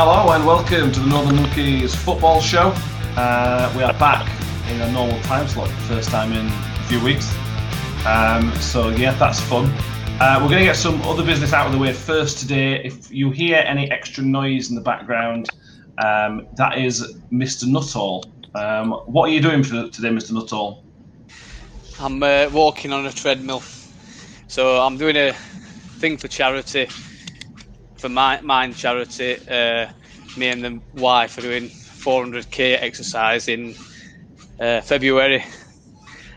Hello and welcome to the Northern Monkeys football show. Uh, we are back in a normal time slot, first time in a few weeks. Um, so yeah, that's fun. Uh, we're going to get some other business out of the way first today. If you hear any extra noise in the background, um, that is Mr. Nuttall. Um, what are you doing for today, Mr. Nuttall? I'm uh, walking on a treadmill. So I'm doing a thing for charity, for my Mind charity. Uh, me and the wife are doing 400k exercise in uh, February.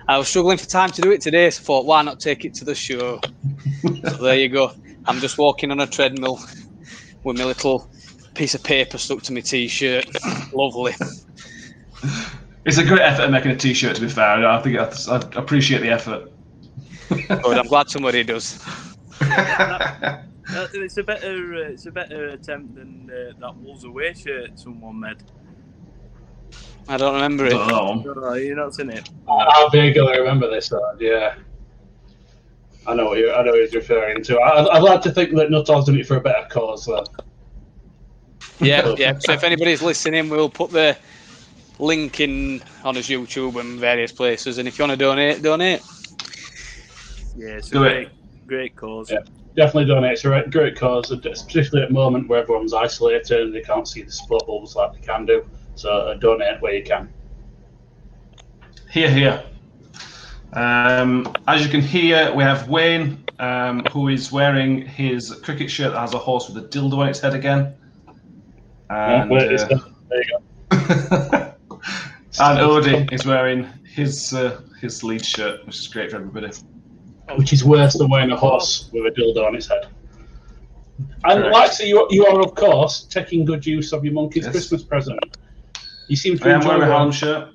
I was struggling for time to do it today, so I thought, why not take it to the show? so there you go. I'm just walking on a treadmill with my little piece of paper stuck to my t-shirt. Lovely. It's a great effort of making a t-shirt. To be fair, I think I, I appreciate the effort. Good. I'm glad somebody does. Uh, it's a better uh, it's a better attempt than uh, that Wolves away shirt someone made. I don't remember it. Oh, Oh, you're not seen it. I vaguely remember this one, yeah. I know what you I know what he's referring to. I, I'd like to think that Nuttall's done it for a better cause, though. Yeah, yeah. So if anybody's listening, we'll put the link in on his YouTube and various places. And if you want to donate, donate. Yeah, it's a Do it. great great cause. Yeah. Definitely donate. It's a re- great cause, especially at the moment where everyone's isolated and they can't see the sport bubbles like they can do. So uh, donate where you can. Here, here. Um, as you can hear, we have Wayne, um, who is wearing his cricket shirt that has a horse with a dildo on its head again. And, it's uh, the- there you go. and Odie is wearing his uh, his lead shirt, which is great for everybody. Which is worse than wearing a horse with a dildo on its head. And Correct. Lexi, you, you are, of course, taking good use of your monkey's Yes. Christmas present. You seem to I enjoy wearing a wearing, shirt.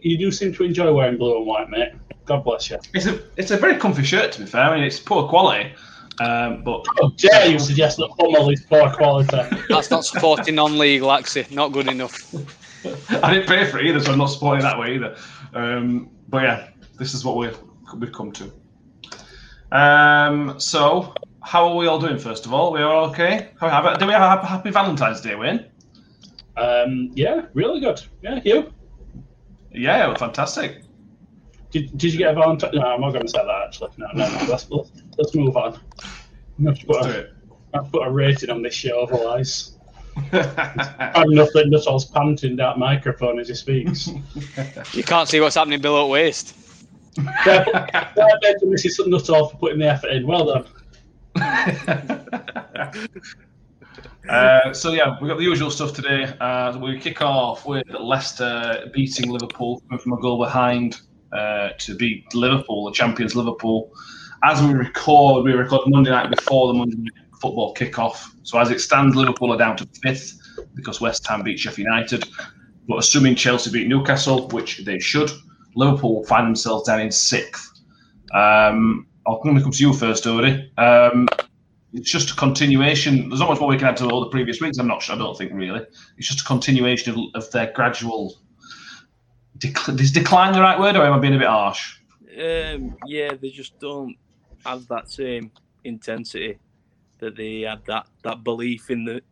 you do seem to enjoy wearing blue and white, mate. God bless you. It's a it's a very comfy shirt to be fair. I mean, it's poor quality, um, but How dare you suggest that Hummel is poor quality? That's not supporting non-league, Laxi. Not good enough. I didn't pay for it either, so I'm not supporting that way either. Um, but yeah, this is what we've we've come to. Um, so, how are we all doing? First of all, we all okay? How have, do we have a happy Valentine's Day, Wayne? Um, yeah, really good. Yeah, you? Yeah, fantastic. Did, did you get a Valentine? No, I'm not going to say that actually. No, no, no. Let's, let's, let's move on. I'm going to put Let's do a, it. I have to put a rating on this show otherwise. I'm enough that Nuttall's panting that microphone as he speaks. You can't see what's happening below waist. Fair play Mrs. Nuttall for putting the effort in. Well done. Uh, so yeah, we've got the usual stuff today. Uh, we kick off with Leicester beating Liverpool, from a goal behind uh, to beat Liverpool, the champions Liverpool. As we record, we record Monday night before the Monday night football kick-off. So as it stands, Liverpool are down to fifth because West Ham beat Sheffield United. But assuming Chelsea beat Newcastle, which they should, Liverpool find themselves down in sixth. Um, I'll come to you first, Odie. Um, it's just a continuation. There's not much more we can add to all the previous weeks. I'm not sure. I don't think really. It's just a continuation of, of their gradual. Dec- is decline the right word, or am I being a bit harsh? Um, yeah, they just don't have that same intensity that they had that, that belief in the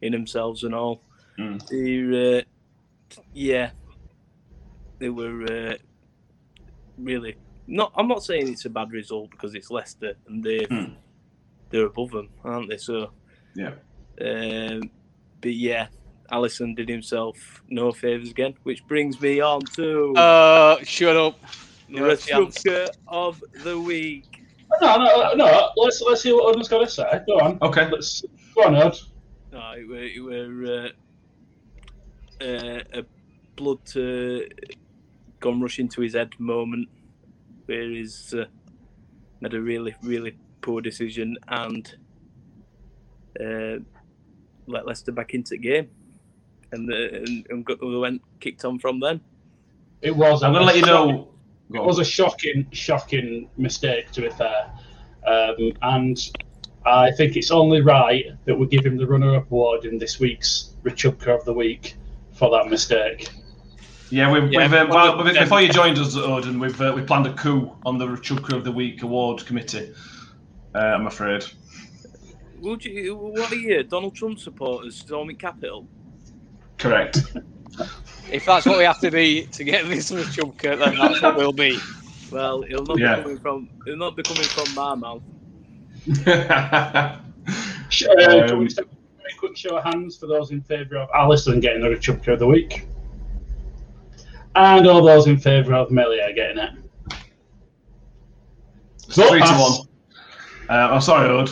in themselves and all. Mm. They're, uh, yeah, they were uh, really not. I'm not saying it's a bad result because it's Leicester and they Mm. they're above them, aren't they? So Yeah. Um, but yeah, Alisson did himself no favours again, which brings me on to Uh, shut up. the No chance. Restructure of the week. No, no, no. Let's let's see what Odin's got to say. Go on. Okay. Let's go on, Od. No, it were, it were uh, uh, a blood to gone rush into his head moment where he's uh, made a really, really poor decision and uh, let Leicester back into the game. And, the, and, and got, we went kicked on from then. It was. I'm going to let you know. It was a shocking, shocking mistake, to be fair. Um, and I think it's only right that we give him the runner-up award in this week's Rachubka of the Week for that mistake. Yeah, we've, Yeah, we've um, well, well, yeah. before you joined us, Odin, we've uh, we planned a coup on the Chuka of the Week award committee. Uh, I'm afraid. Would you? What are you, Donald Trump supporters storming Capitol? Correct. If that's what we have to be to get this Chumka, then that's what we'll be. Well, it'll not Yeah. be coming from. It'll not be coming from my mouth. Sh- uh, can Um, we just a quick show of hands for those in favour of Alisson getting the Chupka of the week? And all those in favour of Meslier getting it. Vote Three to one. Uh, I'm sorry, Ode.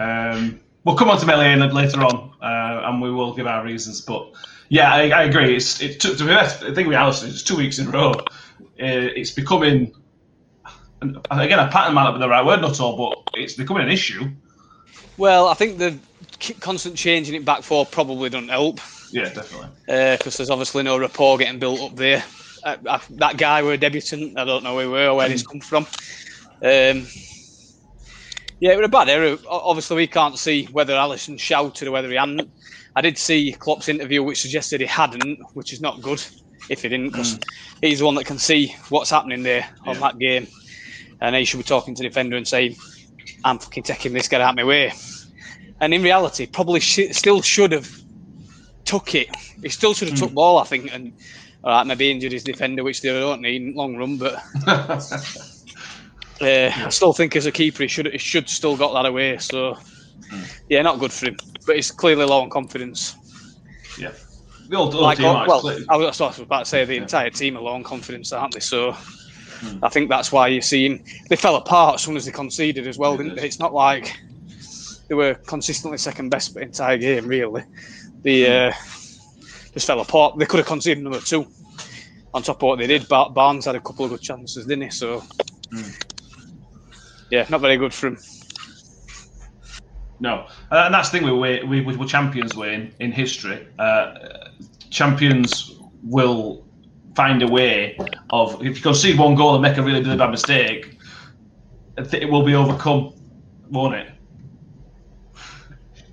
Um, we'll come on to Meslier later on, uh, and we will give our reasons. But yeah, I, I agree. It's it took to be honest. I think with Alisson, it's two weeks in a row. Uh, it's becoming and again a pattern might not be the right word, not all, but it's becoming an issue. Well, I think the k- constant changing it back four probably doesn't help Yeah, definitely. because there's obviously no rapport getting built up there. Uh, uh, that guy were a debutant. I don't know who he were or where he's come from. Um, yeah, it was a bad error. Obviously, we can't see whether Alisson shouted or whether he hadn't. I did see Klopp's interview, which suggested he hadn't, which is not good if he didn't, because he's the one that can see what's happening there on Yeah. that game. And he should be talking to the defender and saying, I'm fucking taking this, get out of my way. And in reality, probably sh- still should have took it. He still should have took hmm. ball, I think, and all right, maybe injured his defender, which they don't need in long run, but uh, I still think as a keeper, he should he should still got that away. So hmm. yeah, not good for him. But he's clearly low on confidence. yeah. The old, old Like, team well, clear- I was, I was about to say. The entire team are low on confidence, aren't they? So hmm. I think that's why you see him. They fell apart as soon as they conceded as well, didn't they? It's not like they were consistently second best the entire game. Really, they uh, just fell apart. They could have conceded number two. On top of what they did, Bar- Barnes had a couple of good chances, didn't he? So, yeah, not very good for him. No, uh, and that's the thing with we, we, with champions win in history. Uh, champions will find a way of if you concede one goal and make a really, really bad mistake, it will be overcome, won't it?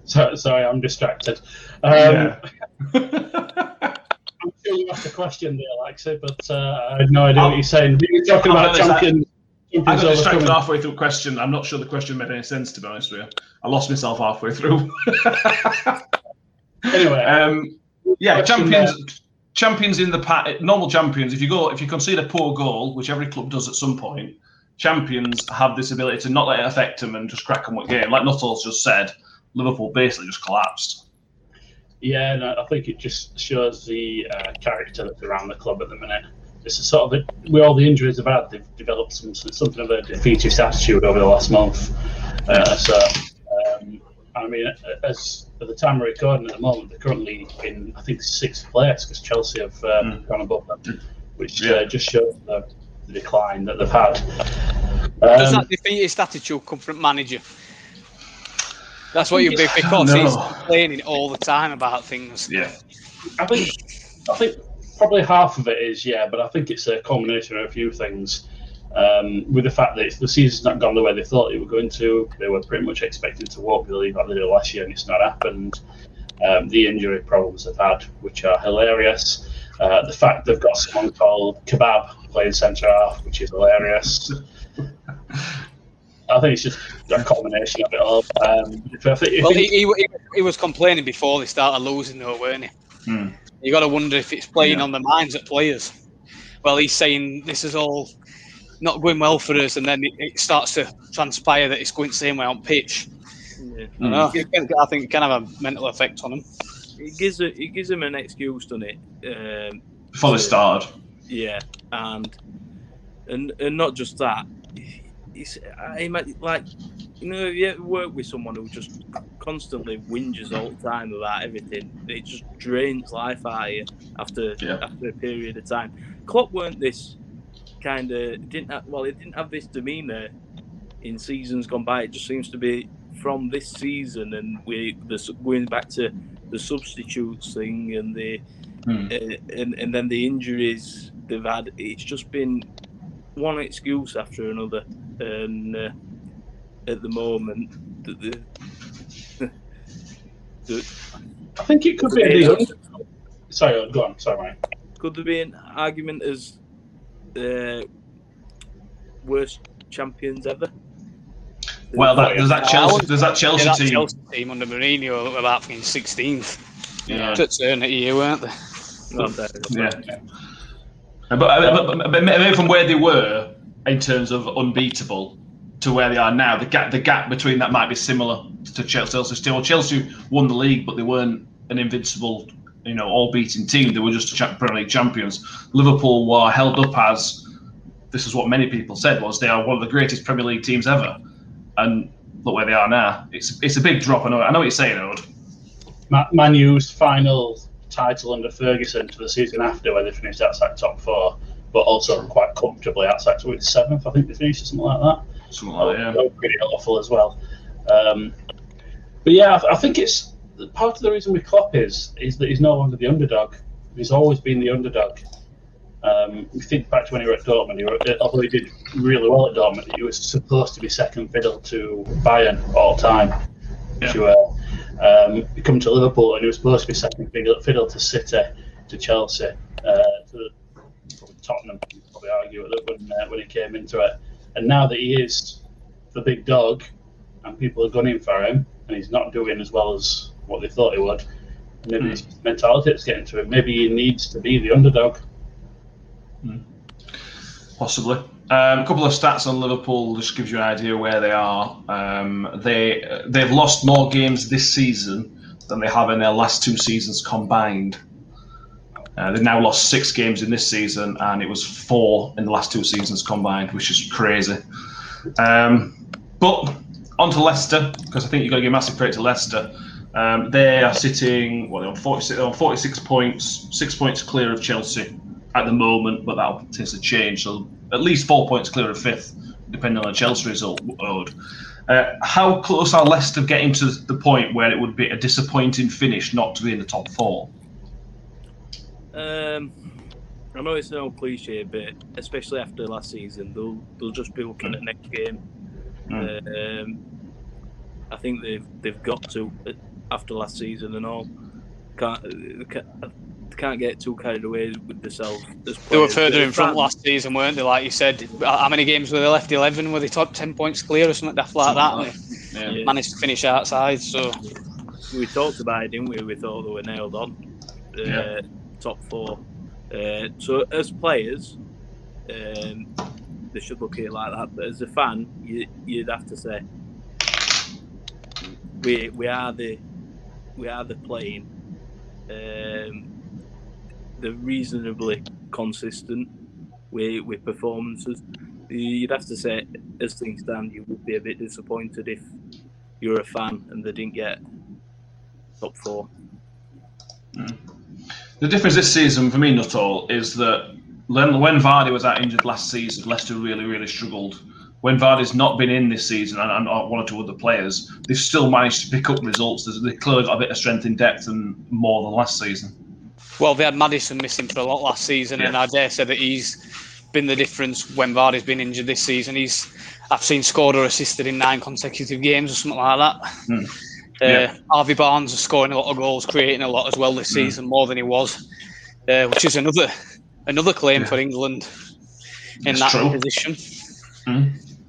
So, sorry, I'm distracted. Um, Yeah. I'm sure you asked a question there, Alexi, but uh, I had no idea what you're saying. You were talking about be honest, I- champions. I champions got distracted halfway through the question. I'm not sure the question made any sense, to be honest with you. I lost myself halfway through. Anyway, Um, yeah, Question champions. Champions in the pa- normal champions. If you go, if you concede a poor goal, which every club does at some point, champions have this ability to not let it affect them and just crack on with game. Like Nuttall's just said, Liverpool basically just collapsed. Yeah, no, I think it just shows the uh, character that's around the club at the minute. It's a sort of a, with all the injuries they've had, they've developed some something of a defeatist attitude over the last month. Uh, so, um, I mean, as at the time we're recording at the moment, they're currently in I think sixth place because Chelsea have uh, Mm. gone above them, which Yeah. uh, just shows the, the decline that they've had. Does Um, that defeatist attitude come from manager? That's what you'd be because No. he's complaining all the time about things. Yeah, I think I think probably half of it is yeah, but I think it's a combination of a few things. Um, with the fact that the season's not gone the way they thought it were going to, they were pretty much expecting to walk the league like they did last year, and it's not happened. Um, the injury problems they've had, which are hilarious. Uh, the fact they've got someone called Kebab playing centre half, which is hilarious. I think it's just a combination of it all. Um, if I think, if Well, it- he, he, he was complaining before they started losing, though, weren't he? Hmm. You got to wonder if it's playing Yeah. on the minds of players. Well, he's saying this is all not going well for us, and then it, it starts to transpire that it's going the same way on pitch. Yeah. I, don't know. Can- I think it can have a mental effect on him. It gives a, it gives him an excuse, doesn't it? Um, before they started. yeah, and and and not just that. It's I like you know, if you ever work with someone who just constantly whinges all the time about everything, it just drains life out of you after Yeah. after a period of time. Klopp weren't this kind of didn't have, well, it didn't have this demeanour in seasons gone by. It just seems to be from this season, and we the going back to the substitutes thing and the Hmm. uh, and and then the injuries they've had. It's just been one excuse after another, and uh, at the moment, the, the, the, I think it could be a deal. Sorry, go on. Sorry, Mike. could there be an argument as uh, worst champions ever? Well, that, there's that I Chelsea, wouldn't- there's that Chelsea yeah, that team. Chelsea team under Mourinho were about fucking 16th. Yeah. To turn at year, weren't they? Not there. Yeah. Uh, but, but, but, but from where they were in terms of unbeatable to where they are now, the gap the gap between that might be similar to Chelsea. Still, Chelsea won the league, but they weren't an invincible, you know, all-beating team. They were just Premier League champions. Liverpool were held up as this is what many people said was they are one of the greatest Premier League teams ever, and look where they are now. It's it's a big drop. I know. I know what you're saying, Ode. Manu's final title under Ferguson to the season after, where they finished outside top four, but also quite comfortably outside with seventh. I think they finished or something like that. Something like that, yeah. Pretty awful as well. Um, but yeah, I, th- I think it's part of the reason with Klopp is is that he's no longer the underdog. He's always been the underdog. Um, you think back to when he were at Dortmund, he were, although he did really well at Dortmund, he was supposed to be second fiddle to Bayern all time. Yeah. To, uh, um, he come to Liverpool and he was supposed to be second fiddle, fiddle to City, to Chelsea, uh, to probably Tottenham. Probably argue at that when uh, when he came into it. And now that he is the big dog, and people are gunning for him, and he's not doing as well as what they thought he would. Maybe it's his mentality that's getting to him. Maybe he needs to be the underdog. Possibly. Um, a couple of stats on Liverpool just gives you an idea where they are. Um, they they've lost more games this season than they have in their last two seasons combined. Uh, they've now lost six games in this season, and it was four in the last two seasons combined, which is crazy. Um, but on to Leicester, because I think you've got to give massive credit to Leicester. Um, they are sitting well, they're on 46, they're on 46 points, six points clear of Chelsea at the moment, but that tends to change. So at least four points clear of fifth, depending on the Chelsea result. Uh, how close are Leicester getting to the point where it would be a disappointing finish not to be in the top four? Um, I know it's no cliche, but especially after last season, they'll they'll just be looking at next game. Um, I think they've they've got to uh, after last season and all. Can't can't, they can't get too carried away with themselves. as They were further in front last season, weren't they? Like you said, how many games were they left? 11? Were they top 10 points clear or something daft like that? And Yeah. managed to finish outside. So we talked about it, didn't we? We thought they were nailed on. Uh, Yeah. Top four. Uh, so as players, um, they should look at it like that. But as a fan, you, you'd have to say we we are the we are the playing. Um, they're reasonably consistent with with performances. You'd have to say, as things stand, you would be a bit disappointed if you're a fan and they didn't get top four. Mm. The difference this season for me, Nuttall, is that when, when Vardy was out injured last season, Leicester really, really struggled. When Vardy's not been in this season and, and one or two other players, they've still managed to pick up results. They've clearly got a bit of strength in depth and more than last season. Well, they had Maddison missing for a lot last season, and I dare say that he's been the difference when Vardy's been injured this season. He's I've seen scored or assisted in nine consecutive games or something like that. Hmm. Uh, Yeah. Harvey Barnes is scoring a lot of goals, creating a lot as well this season, more than he was, uh, which is another another claim Yeah. for England in It's that true. position.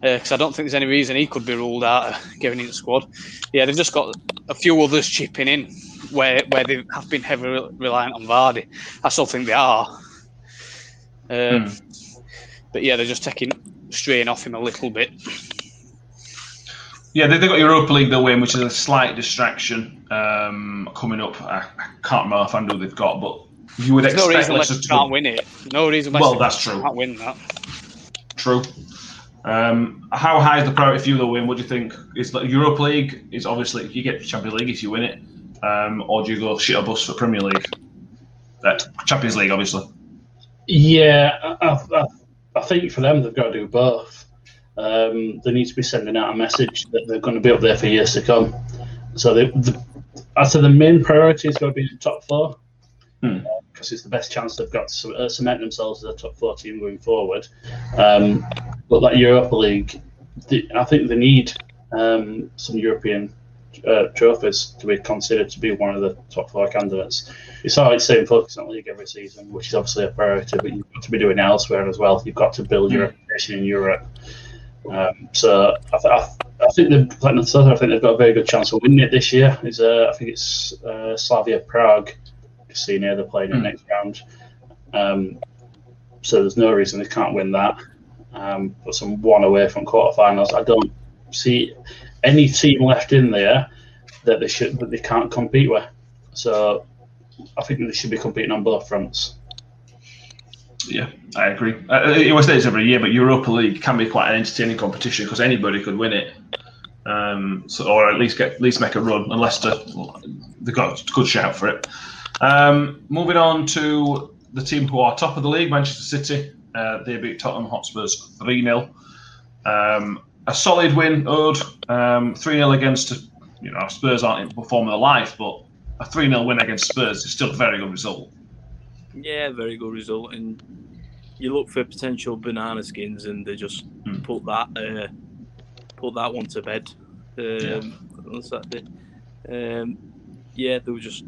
Because I don't think there's any reason he could be ruled out of getting into the squad. Yeah, they've just got a few others chipping in where where they have been heavily reliant on Vardy. I still think they are. Um, Hmm. But yeah, they're just taking strain off him a little bit. Yeah, they- they've got Europa League they'll win, which is a slight distraction um, coming up. I, I can't remember if I know they've got, but you would There's no reason Leicester Leicester to can't win it. No reason Leicester Well, that's true. can't win that. True. Um, how high is the priority for you to win? What do you think? Is like Europa League is obviously you get the Champions League if you win it, um, or do you go shit or bust for Premier League? Uh, Champions League, obviously. Yeah, I, I, I think for them they've got to do both. Um, they need to be sending out a message that they're going to be up there for years to come. So they, the, I'd say the main priority is going to be the top four Hmm. because it's the best chance they've got to uh, cement themselves as a top four team going forward. Um, but that Europa League, the, I think they need um, some European uh, trophies to be considered to be one of the top four candidates. It's all right saying focus on the league every season, which is obviously a priority, but you've got to be doing elsewhere as well. You've got to build your reputation in Europe. Um, so I, th- I, th- I think they've like I think they've got a very good chance of winning it this year. Is uh, I think it's uh, Slavia Prague casino they're playing in Hmm. next round. Um, so there's no reason they can't win that. Um, but some one away from quarterfinals. I don't see any team left in there that they should that they can't compete with. So I think they should be competing on both fronts. Yeah, I agree. Uh, you always say this every year, but Europa League can be quite an entertaining competition because anybody could win it, um, so, or at least get at least make a run. And Leicester, they got a good shout for it. Um, moving on to the team who are top of the league, Manchester City. Uh, they beat Tottenham Hotspurs three 0 um, A solid win, Ode. Um, three 0 against you know Spurs aren't in form their life, but a three 0 win against Spurs is still a very good result. Yeah, very good result. And you look for potential banana skins, and they just Mm. put that uh, put that one to bed um, Yeah. on Saturday. Um, yeah, they were just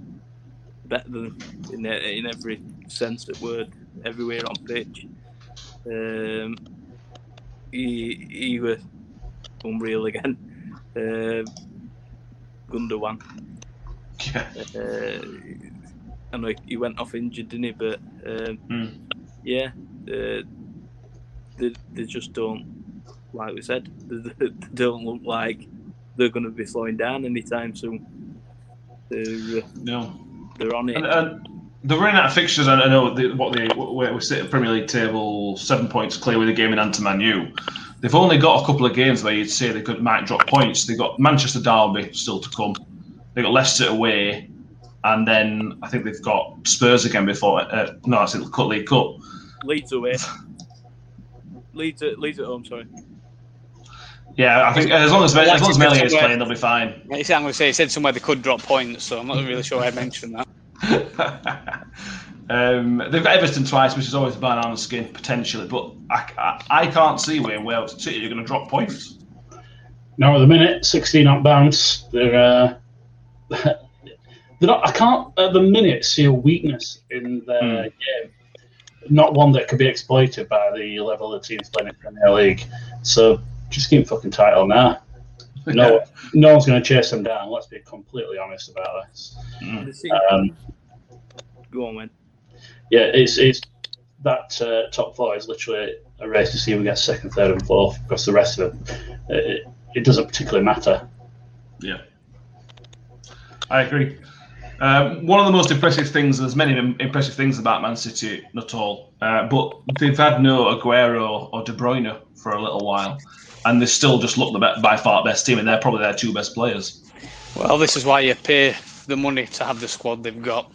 better than in in every sense of the word, everywhere on pitch. Um, he he was unreal again. Um Gundogan. Yeah. Uh, I know he went off injured, didn't he? But um, Mm. yeah, uh, they, they just don't, like we said, they, they don't look like they're going to be slowing down anytime soon. They're uh, No. they're on it. And, and they're running out of fixtures. I know the, what they where we sit at Premier League table, seven points clear with a game in Anti U. They've only got a couple of games where you'd say they could might drop points. They've got Manchester Derby still to come. They've got Leicester away, and then I think they've got Spurs again before. Uh, no, that's it. Cut League Cup. Leeds away. Leeds at Leeds at home. Sorry. Yeah, I think as long as as long as Meslier is playing, they'll be fine. He said, I'm going to say he said somewhere they could drop points, so I'm not really sure I mentioned that. um, they've got Everton twice, which is always a banana skin potentially, but I, I, I can't see where Wales City are going to drop points. Now at the minute, 16 up bounce. They're uh, they're not. I can't at the minute see a weakness in their game. Not one that could be exploited by the level of teams playing in Premier League. So just keep fucking title now. No, no one's going to chase them down. Let's be completely honest about this. Mm. Um, Go on, man. Yeah, it's it's that uh, top four is literally a race to see who gets second, third, and fourth. Because the rest of them, it, it doesn't particularly matter. Yeah, I agree. Um, one of the most impressive things, there's many impressive things about Man City, not all, uh, but they've had no Aguero or De Bruyne for a little while, and they still just look the be- by far best team, and they're probably their two best players. Well, this is why you pay the money to have the squad they've got.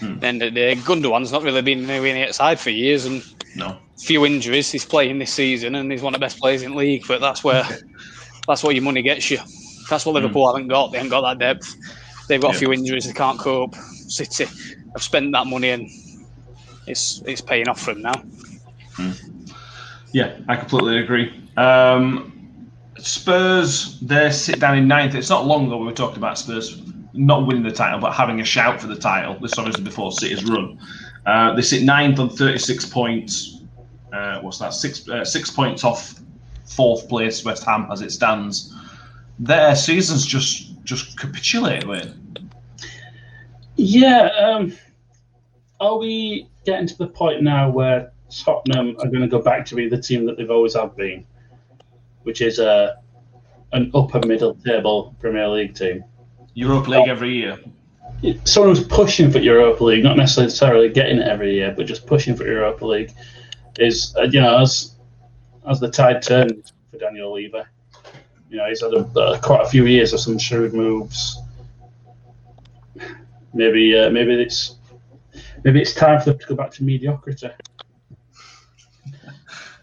Hmm. Then the day, Gundogan's not really been anywhere outside for years, and No, few injuries. He's playing this season, and he's one of the best players in the league. But that's where that's what your money gets you. That's what Liverpool haven't got. They haven't got that depth. They've got Hmm. Yeah. a few injuries. They can't cope. City have spent that money, and it's it's paying off for them now. yeah, I completely agree. Um, Spurs, they sit down in ninth. It's not long ago we were talking about Spurs not winning the title, but having a shout for the title. This obviously before City's run. Uh, they sit ninth on 36 points. Uh, what's that? Six uh, six points off fourth place West Ham as it stands. Their season's just just capitulated. Wayne. Yeah. Um, are we getting to the point now where Tottenham are going to go back to be the team that they've always have been, which is a an upper middle table Premier League team? Europa League every year. Someone who's pushing for Europa League, not necessarily getting it every year, but just pushing for Europa League, is uh, you know as as the tide turns for Daniel Levy. You know he's had a, uh, quite a few years of some shrewd moves. Maybe uh, maybe it's maybe it's time for them to go back to mediocrity.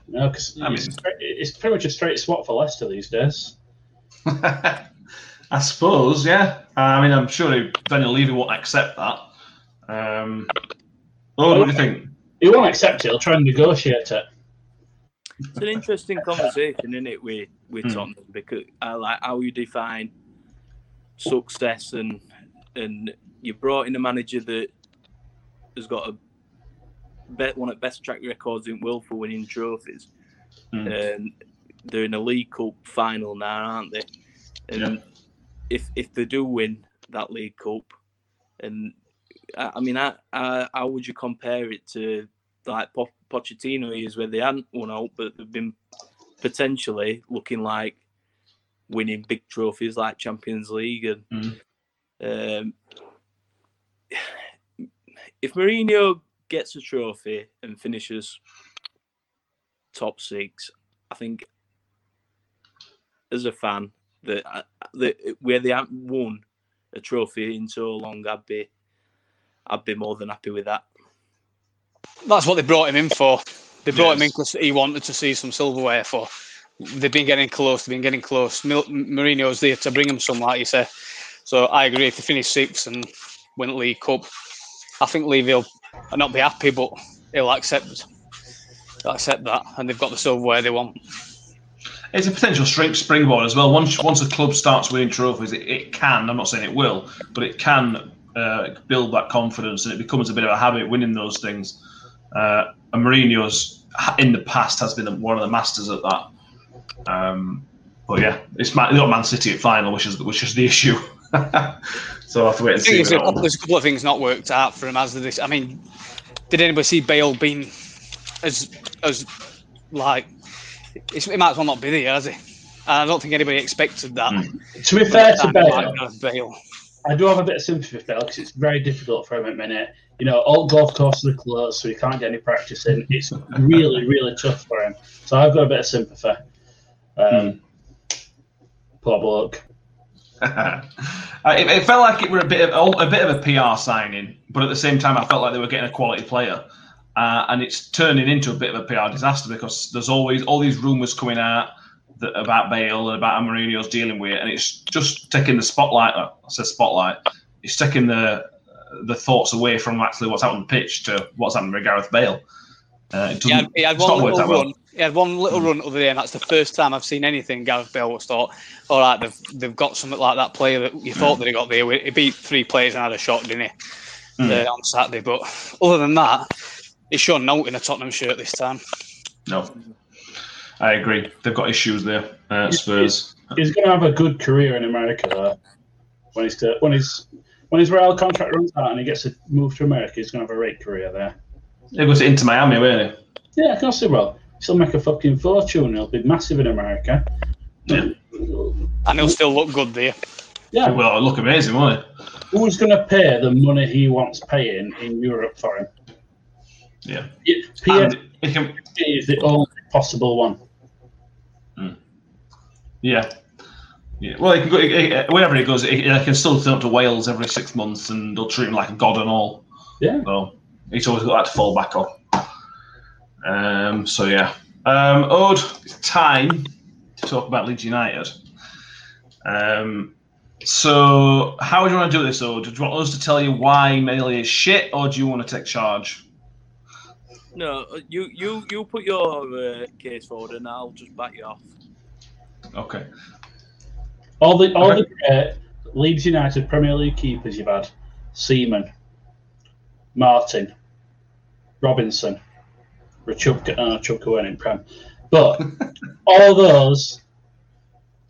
No, because I mean- it's, it's pretty much a straight swap for Leicester these days. I suppose, yeah. I mean, I'm sure Daniel Levy won't accept that. Um, oh, what do you think? He won't accept it. He'll try and negotiate it. It's an interesting conversation, isn't it, with with Hmm. Tottenham because I like how you define success and and you brought in a manager that has got a bet one of the best track records in world for winning trophies. Hmm. And they're in a League Cup final now, aren't they? And Yeah. If if they do win that League Cup, and I, I mean, I, I, how would you compare it to like po- Pochettino years where they hadn't won out, but they've been potentially looking like winning big trophies like Champions League and um, if Mourinho gets a trophy and finishes top six, I think as a fan that, uh, that where they haven't won a trophy in so long, I'd be I'd be more than happy with that. That's what they brought him in for. They brought him in because he wanted to see some silverware for. They've been getting close. They've been getting close. Mil- Mourinho's there to bring him some, like you say. So I agree. If they finish sixth and win the League Cup, I think Levy will not be happy, but he'll accept he'll accept that, and they've got the silverware they want. It's a potential straight springboard as well. Once once a club starts winning trophies, it, it can. I'm not saying it will, but it can uh, build that confidence, and it becomes a bit of a habit winning those things. Uh, and Mourinho's in the past has been one of the masters at that. Um, but yeah, it's Man, got Man City at final, which is which is the issue. so I'll have to wait and see. there's a, couple, there's a couple of things not worked out for him as of this. I mean, did anybody see Bale being as as like? It's, he might as well not be there, has it? And I don't think anybody expected that. To be fair to Time Bale, Bale. I do have a bit of sympathy for Bale because it's very difficult for him at the minute. You know, all golf courses are closed, so he can't get any practice in. It's really, really tough for him. So I've got a bit of sympathy. Um, Poor bloke. Uh, it, it felt like it were a bit of a bit of a PR signing, but at the same time, I felt like they were getting a quality player, uh, and it's turning into a bit of a PR disaster because there's always all these rumours coming out that, about Bale and about Mourinho's dealing with it, and it's just taking the spotlight. uh, I said spotlight. It's taking the the thoughts away from actually what's happening on the pitch to what's happening with Gareth Bale. Uh, it He had, one little well. run. He had one little run other day, and that's the first time I've seen anything Gareth Bale was thought, all right, they've they've got something like that player that you thought that he got there. He beat three players and had a shot, didn't he, Hmm. uh, on Saturday? But other than that, he's shown out in a Tottenham shirt this time. No, I agree. They've got issues there. Uh, Spurs. He's going to have a good career in America though. When he's to, when he's when his Real contract runs out and he gets to move to America, he's going to have a great career there. He goes into Miami, won't he? Yeah, I can see well. He'll make a fucking fortune. He'll be massive in America. Yeah. And he'll still look good there. Yeah. Well, it'll look amazing, won't it? Who's going to pay the money he wants paying in Europe for him? Yeah. Yeah, And PSG he can, is the only possible one. yeah. Yeah. Well, he can go, he- he- wherever he goes, he, he can still turn up to Wales every six months and they'll treat him like a god and all. Yeah. So he's always got that to fall back on. Um, so, yeah. Um, Ode, it's time to talk about Leeds United. Um, so, how do you want to do this, Ode? Do you want us to tell you why Meslier is shit, or do you want to take charge? No, uh, you you you put your uh, case forward, and I'll just back you off. Okay. All the all Okay. the uh, Leeds United Premier League keepers you've had: Seaman, Martyn, Robinson, Rachubka. Uh, Rachubka weren't in Prem, but all those,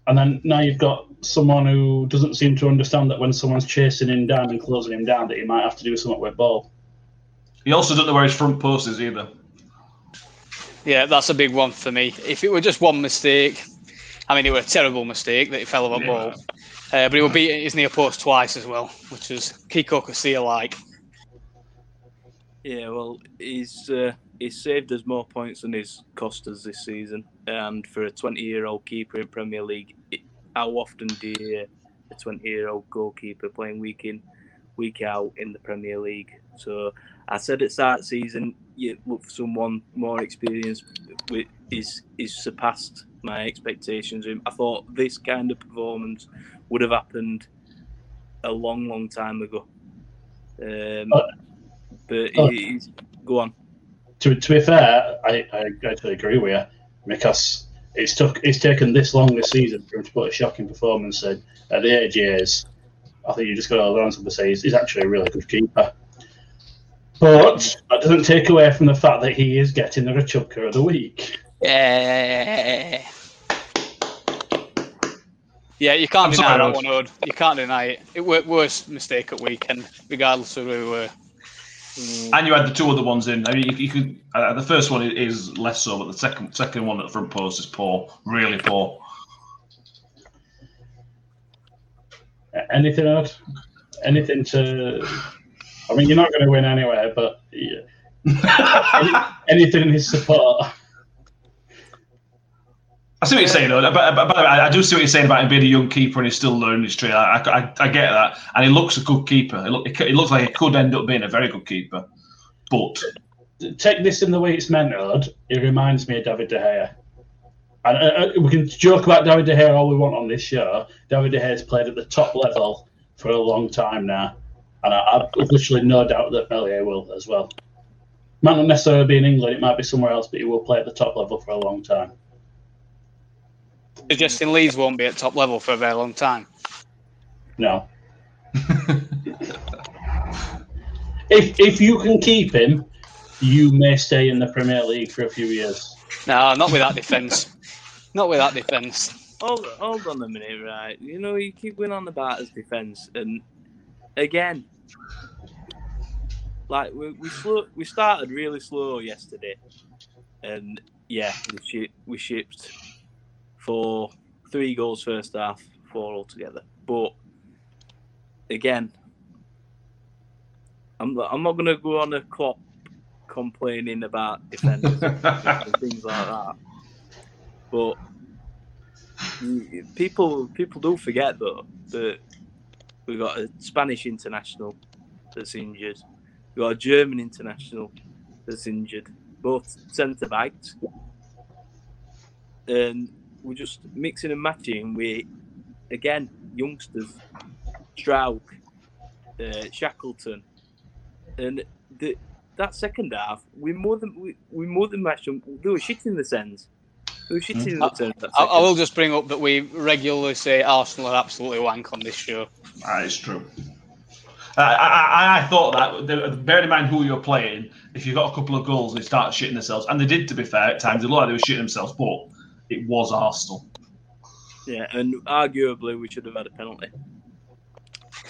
and then now you've got someone who doesn't seem to understand that when someone's chasing him down and closing him down, that he might have to do something with ball. He also doesn't know where his front post is either. Yeah, that's a big one for me. If it were just one mistake, I mean, it were a terrible mistake that he fell off a Yeah. ball. Uh, but he would beat his near post twice as well, which was Kiko Casilla like. Yeah, well, he's uh, he's saved us more points than he's cost us this season. And for a 20 year old keeper in Premier League, it, how often do you hear a 20 year old goalkeeper playing week in, week out in the Premier League? So I said at start season, you look for someone more experienced. Is is surpassed my expectations. I thought this kind of performance would have happened a long, long time ago. Um, but he's go on. To, to be fair, I, I actually agree with you because it's took it's taken this long this season for him to put a shocking performance in. At the age he is, I think you just got to on to say he's, he's actually a really good keeper. But that doesn't take away from the fact that he is getting the Rachubka of the week. Yeah. Yeah, you can't I'm deny sorry, that one, Ode. You can't deny it. It were worst mistake at weekend, regardless of who we were. And you had the two other ones in. I mean, you, you could. Uh, the first one is less so, but the second second one at the front post is poor, really poor. Anything else? Anything to? I mean, you're not going to win anyway, but yeah. Anything in his support. I see what you're saying, though. But, but, but I do see what you're saying about him being a young keeper and he's still learning his trade. I, I, I get that, and he looks a good keeper. It, look, it looks like he could end up being a very good keeper, but Take this in the way it's meant, Od. It reminds me of David De Gea. And uh, uh, we can joke about David De Gea all we want on this show. David De Gea's played at the top level for a long time now, and I, I've literally no doubt that Meslier will as well. Might not necessarily be in England; it might be somewhere else, but he will play at the top level for a long time. Suggesting Leeds won't be at top level for a very long time. No. if if you can keep him, you may stay in the Premier League for a few years. No, not with that defence. Not with that defence. Hold, hold on a minute, right? You know, you keep going on about his defence, and again, like we we slow, we started really slow yesterday, and yeah, we ship, we shipped for three goals first half, four altogether. But again, I'm I'm not gonna go on a clock complaining about defenders and things like that. But people people do forget though that we've got a Spanish international that's injured. We've got a German international that's injured. Both centre backs. And we're just mixing and matching with again youngsters. Struijk, uh, Shackleton. And the that second half, we more than we, we more than matched them. They were shitting the sends. They were shitting the turn. that I, I will just bring up that we regularly say Arsenal are absolutely wank on this show. that is true. I, I, I- I thought that, the- bearing in mind who you're playing, if you've got a couple of goals, they start shitting themselves. And they did, to be fair, at times. They looked like they were shitting themselves, but it was Arsenal. Yeah, and arguably we should have had a penalty.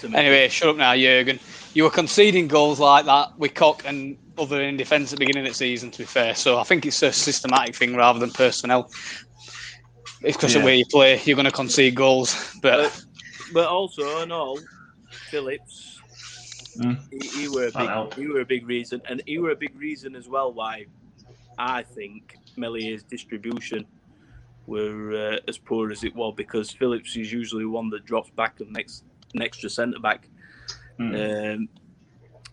To make Anyway, shut up now, Jurgen. You were conceding goals like that with Koch and other in defence at the beginning of the season, to be fair. So I think it's a systematic thing rather than personnel. It's because of where you play, you're going to concede goals. But But also, and all, Phillips, Mm. he, he were a big, he were a big reason, and he were a big reason as well why I think Meslier's distribution were uh, as poor as it was because Phillips is usually one that drops back and next an extra centre back, Mm. um,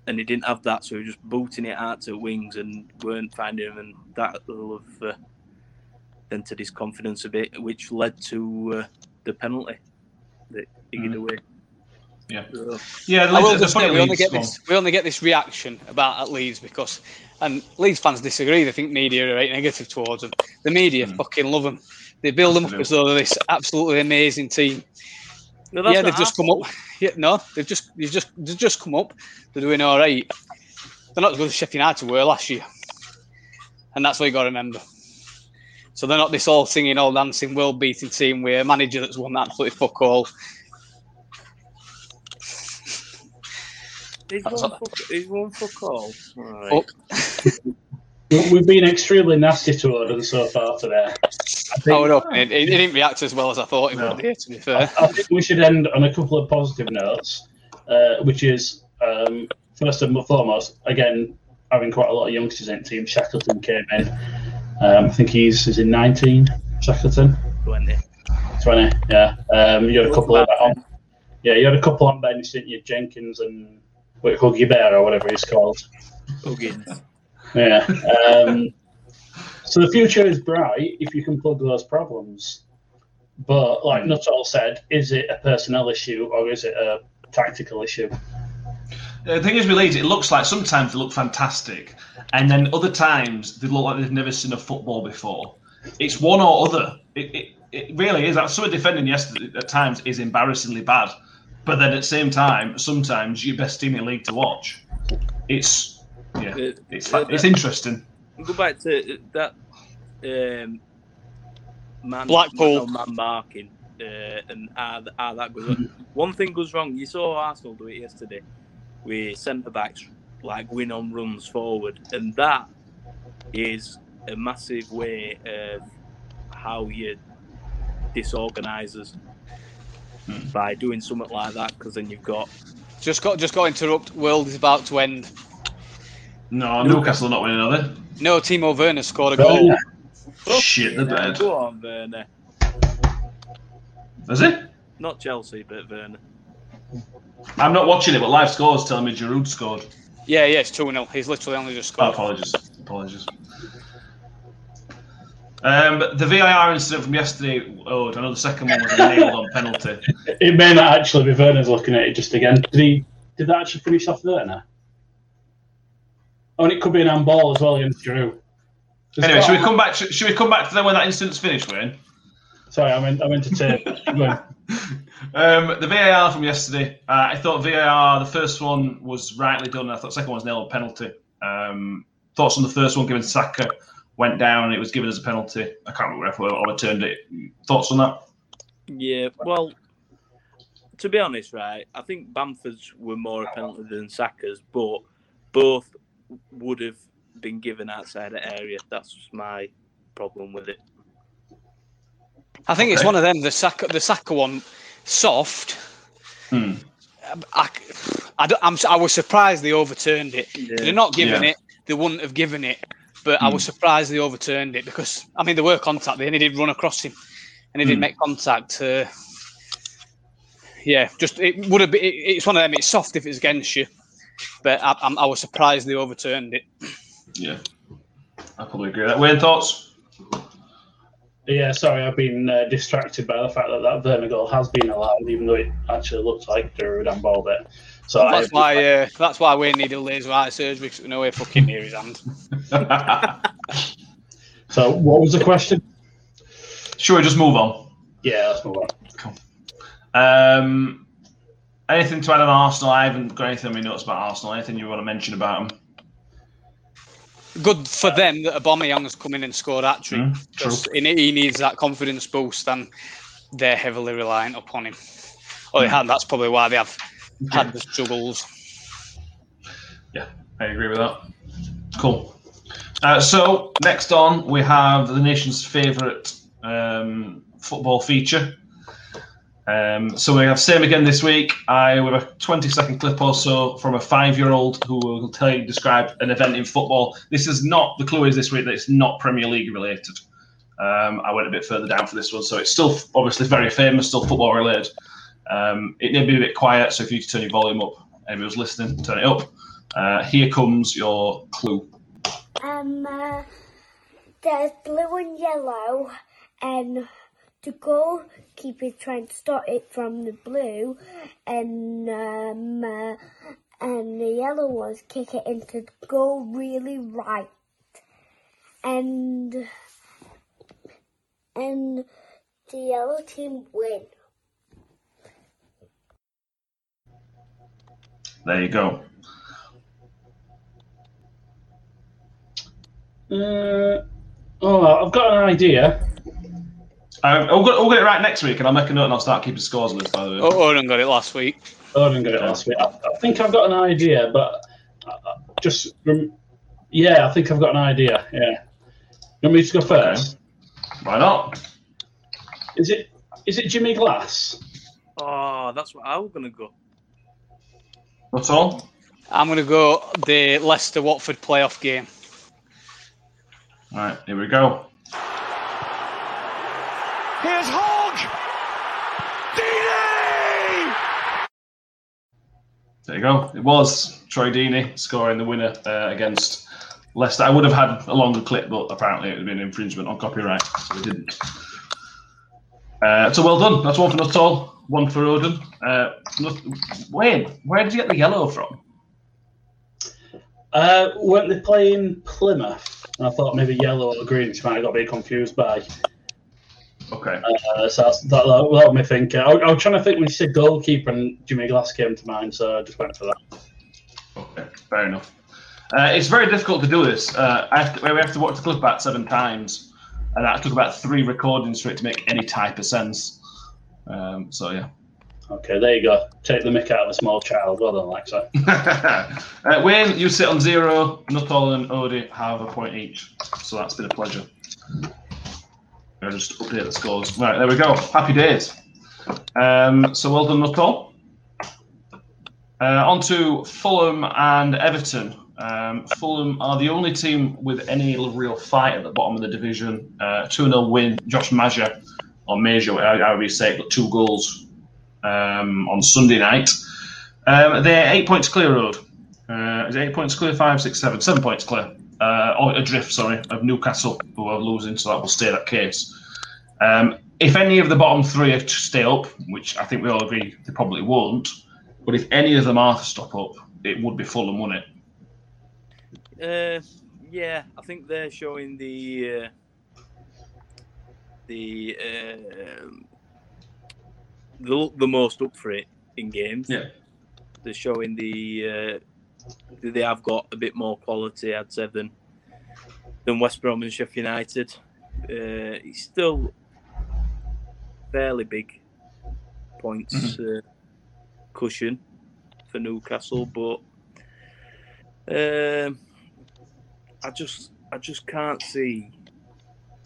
and he didn't have that, so he was just booting it out to wings and weren't finding him, and that will have uh, dented his confidence a bit, which led to uh, the penalty that he gave Mm. away. Yeah. So, Yeah, the, I will just say we only get this we only get this reaction about at Leeds because and Leeds fans disagree. They think media are very negative towards them. The media Mm. fucking love them. They build them up as though they're this absolutely amazing team. No, that's yeah, they've just our come up. Yeah, no, they've just they've just they've just come up. They're doing all right. They're not as good as Sheffield United were last year, and that's what you got to remember. So they're not this all singing, all dancing, world beating team with a manager that's won absolutely fuck all. He's That's one, fuck, he's one fuck all. all right. Oh. We- We've been extremely nasty to Odin so far today. I I think, would hope he, he didn't react as well as I thought he No. would. Here, to be fair. I think we should end on a couple of positive notes, uh, which is um, first and foremost, again, having quite a lot of youngsters in the team. Shackleton came in. Um, I think he's is in 19. Shackleton, 20. 20. Yeah. Um, you had a couple of on. Yeah, you had a couple on bench, didn't you? Jenkins and wait, Huggy Bear or whatever he's called. Huggins. Yeah. Um, so the future is bright if you can plug those problems. But like Nuttall said, is it a personnel issue or is it a tactical issue? The thing is, with Leeds, it looks like sometimes they look fantastic, and then other times they look like they've never seen a football before. It's one or other. It, it, it really is. Some of defending yesterday at times is embarrassingly bad, but then at the same time, sometimes your best team in the league to watch. It's yeah, Uh, it's uh, it's interesting. Go back to that um, man, Blackpool. man marking. uh, and how, how that goes on. One thing goes wrong. You saw Arsenal do it yesterday. We centre backs like win on runs forward, and that is a massive way of how you disorganise us by doing something like that. Because then you've got Just got just got to interrupt. World is about to end. No, Newcastle are not winning, are they? No, Timo Werner scored a goal. Oh, Shit the bed. Go on, Werner. Is it? Not Chelsea, but Werner. I'm not watching it, but live scores tell me Giroud scored. Yeah, yeah, it's 2 0. He's literally only just Oh, scored. apologies. Apologies. Um, the VAR incident from yesterday. Oh, I know the second one was a nailed on penalty. It may not actually be Werner's looking at it just again. Did he? Did that actually finish off Werner? Oh, and it could be an handball as well against Giroud. There's Anyway, should we come back? Should, should we come back to then when that incident's finished, Wayne? Sorry, I meant I meant to say. go on. Um, the VAR from yesterday. Uh, I thought VAR, the first one was rightly done. I thought the second one was nailed on penalty. Um, thoughts on the first one, given Saka went down and it was given as a penalty. I can't remember if we overturned it. Thoughts on that? Yeah, well, to be honest, right, I think Bamford's were more a penalty than Saka's, but both would have been given outside the area. That's my problem with it. I think it's one of them. The Saka, the Saka one, soft. Hmm. I, I, don't- I'm, I was surprised they overturned it. Yeah. They're not giving Yeah. it. They wouldn't have given it. But I was surprised they overturned it because I mean there were contact there and he did run across him and he did Hmm. make contact. Uh, yeah, just it would have been. It, it's one of them. It's soft if it's against you, but I, I'm, I was surprised they overturned it. Yeah, I probably agree with that. Wayne, thoughts? Yeah, sorry, I've been uh, distracted by the fact that that Werner goal has been allowed, even though it actually looks like Giroud handballed it. So I, That's why. Uh, that's why Wayne needed laser eye surgery because no way fucking near his hand. So what was the question? Should we just move on? Yeah, let's move on. Um, anything to add on Arsenal? I haven't got anything in my notes about Arsenal. Anything you want to mention about them? Good for them that Aubameyang's come in and scored that trick. Mm, he needs that confidence boost, and they're heavily reliant upon him. Oh, they Hmm. That's probably why they have had the struggles. Yeah, I agree with that. Cool. Uh, so next on, we have the nation's favourite um, football feature. Um, so we have same again this week. I with a 20 second clip or so from a five year old who will tell you describe an event in football. This is not the clue is this week that it's not Premier League related. Um, I went a bit further down for this one, so it's still obviously very famous, still football related. Um, it may be a bit quiet, so if you could turn your volume up, who's listening, turn it up. Uh, here comes your clue. Um, uh, there's blue and yellow, and the goalkeeper is trying to stop it from the blue, and um, uh, and the yellow ones kick it into the goal really right, and and the yellow team win. There you go. Uh, oh, I've got an idea. Um, we'll, get, we'll get it right next week, and I'll make a note and I'll start keeping scores list. By the way, Oh, Owen got it last week. Oh, I didn't get it last week. I, I think I've got an idea, but uh, just yeah, I think I've got an idea. Yeah, you want me to go first? why not? Is it is it Jimmy Glass? Oh, that's what I was gonna go. That's all. I'm going to go the Leicester Watford playoff game. All right, here we go. Here's Hogg! Deeney! There you go. It was Troy Deeney scoring the winner uh, against Leicester. I would have had a longer clip, but apparently it would have been infringement on copyright, so we didn't. Uh, so well done. That's one for Nuttall, one for Odin. Uh, Wayne, where did you get the yellow from? Uh, weren't they playing Plymouth? And I thought maybe yellow or green, which I might have got a bit confused by. Okay. Uh, so that's, that, that, made me think. I, I was trying to think when you said goalkeeper and Jimmy Glass came to mind, so I just went for that. Okay, fair enough. Uh, it's very difficult to do this. Uh, I have to, we have to watch the clip back seven times, and that took about three recordings for it to make any type of sense. Um, so yeah. Okay, there you go. Take the mick out of a small child. Well done, Alexa. uh, Wayne, you sit on zero. Nuttall and Odie have a point each. So that's been a pleasure. I'll just update the scores. Right, there we go. Happy days. Um, so well done, Nuttall. Uh, on to Fulham and Everton. Um, Fulham are the only team with any real fight at the bottom of the division. Uh, 2 0 win. Josh Maja, or Major, however you say it, got two goals um, on Sunday night. Um, they're eight points clear road. Uh, is eight points clear? Five, six, seven, seven points clear. Uh, or adrift, sorry, of Newcastle, who are losing, so that will stay that case. Um, if any of the bottom three are to stay up, which I think we all agree they probably won't, but if any of them are to stop up, it would be Fulham, wouldn't it? Uh, yeah, I think they're showing the uh, the uh, they the most up for it in games. Yeah, they're showing the uh, they have got a bit more quality, I'd say, than than West Brom and Sheffield United. Uh, it's still fairly big points mm-hmm. uh, cushion for Newcastle, but um, I just I just can't see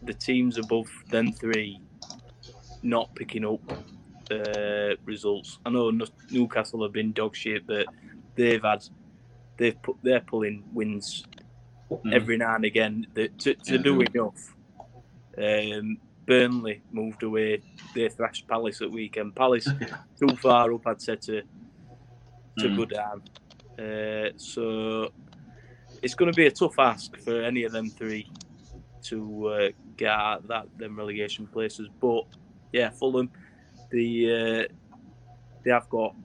the teams above them three not picking up uh, results. I know Newcastle have been dog shit, but they've had they've put they're pulling wins mm. every now and again to, to mm-hmm. do enough. Um, Burnley moved away. They thrashed Palace at weekend. Palace too far up, I'd say to to mm. go down. Uh, so it's going to be a tough ask for any of them three to uh, get out that them relegation places. But yeah, Fulham, the uh, they have got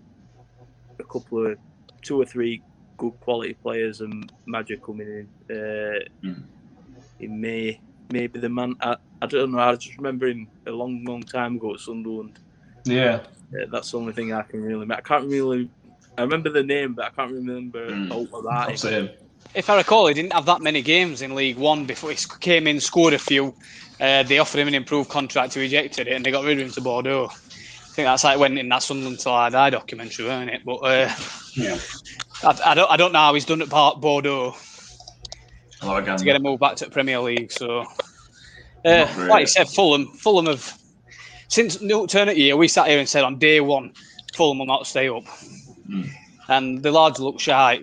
a couple of two or three good quality players and Magic coming in uh, mm. in May. Maybe the man. I, I don't know. I just remember him a long, long time ago at Sunderland. Yeah, uh, that's the only thing I can really. I can't really. I remember the name, but I can't remember mm. all of that. If I recall, he didn't have that many games in League One before he came in, scored a few. Uh, they offered him an improved contract, he rejected it, and they got rid of him to Bordeaux. I think that's like when in that Sunderland Till I Die documentary, weren't it? But uh, yeah, I, I, don't, I don't know how he's done at Bordeaux to get him moved back to the Premier League. So, uh, really. like you said, Fulham, Fulham have since new turn year. We sat here and said on day one, Fulham will not stay up, mm. and the lads look shy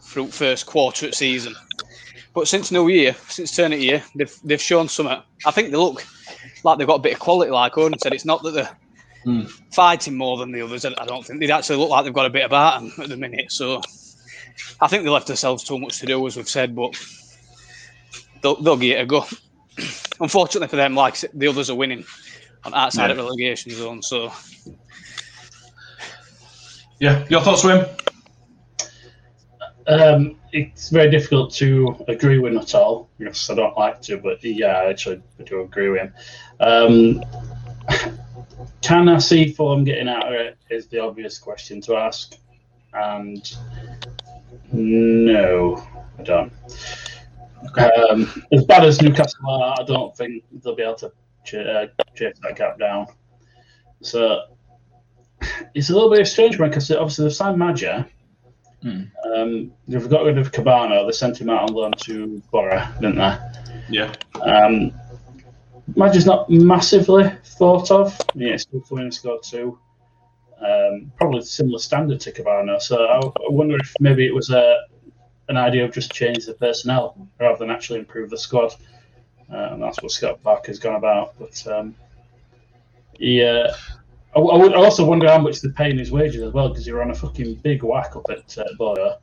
through first quarter of season. But since New Year, since turn of year, they've they've shown some. I think they look like they've got a bit of quality. Like Odin said, it's not that they're mm. fighting more than the others. I don't think they actually look like they've got a bit about them at the minute. So I think they left themselves too much to do, as we've said, but they'll, they'll give it a go. Unfortunately for them, like the others are winning on outside yeah. of relegation zone. So, yeah, your thoughts, Wim? Um, it's very difficult to agree with Nuttall. Yes, I don't like to, but yeah, actually, I do agree with him. Um, can I see Fulham getting out of it? Is the obvious question to ask, and no, I don't. Um, as bad as Newcastle are, I don't think they'll be able to ch- uh, chase that gap down. So it's a little bit of strange one because obviously they've signed Maja. Hmm. Um, they've got rid of Kebano. They sent him out on loan to Borough, didn't they? Yeah. Um, Maja's not massively thought of. Yeah, still coming and scored two. Um, probably similar standard to Kebano. So I, I, wonder if maybe it was a an idea of just change the personnel rather than actually improve the squad. Uh, and that's what Scott Parker has gone about. But um, yeah, I, I, would also wonder how much they're paying his wages as well because you're on a fucking big whack up at uh, Boyer.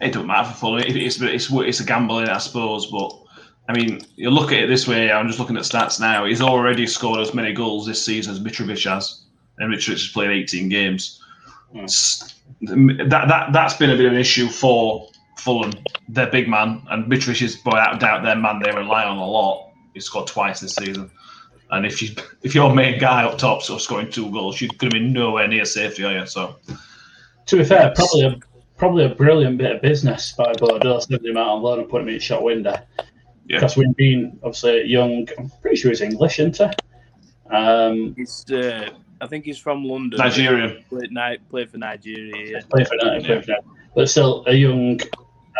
It doesn't matter for Fulham. It's, it's, it's a gamble, I suppose. But I mean, you look at it this way. I'm just looking at stats now. He's already scored as many goals this season as Mitrovic has, and Mitrovic has played 18 games. Mm. That that that's been a bit of an issue for Fulham. Their big man and Mitrovic is, without doubt, their man they rely on a lot. He scored twice this season. And if you if your main guy up top sort of scoring two goals, you're going to be nowhere near safety, are you? So, to be fair, probably a probably a brilliant bit of business by Bordeaux sending him out on loan and putting him in shot window. Yeah. Because we've been obviously young, I'm pretty sure he's English, isn't he? Um, He's, uh, I think he's from London. Nigerian. Played, Ni- played for Nigeria. Yeah. play for now, play for now. But still, a young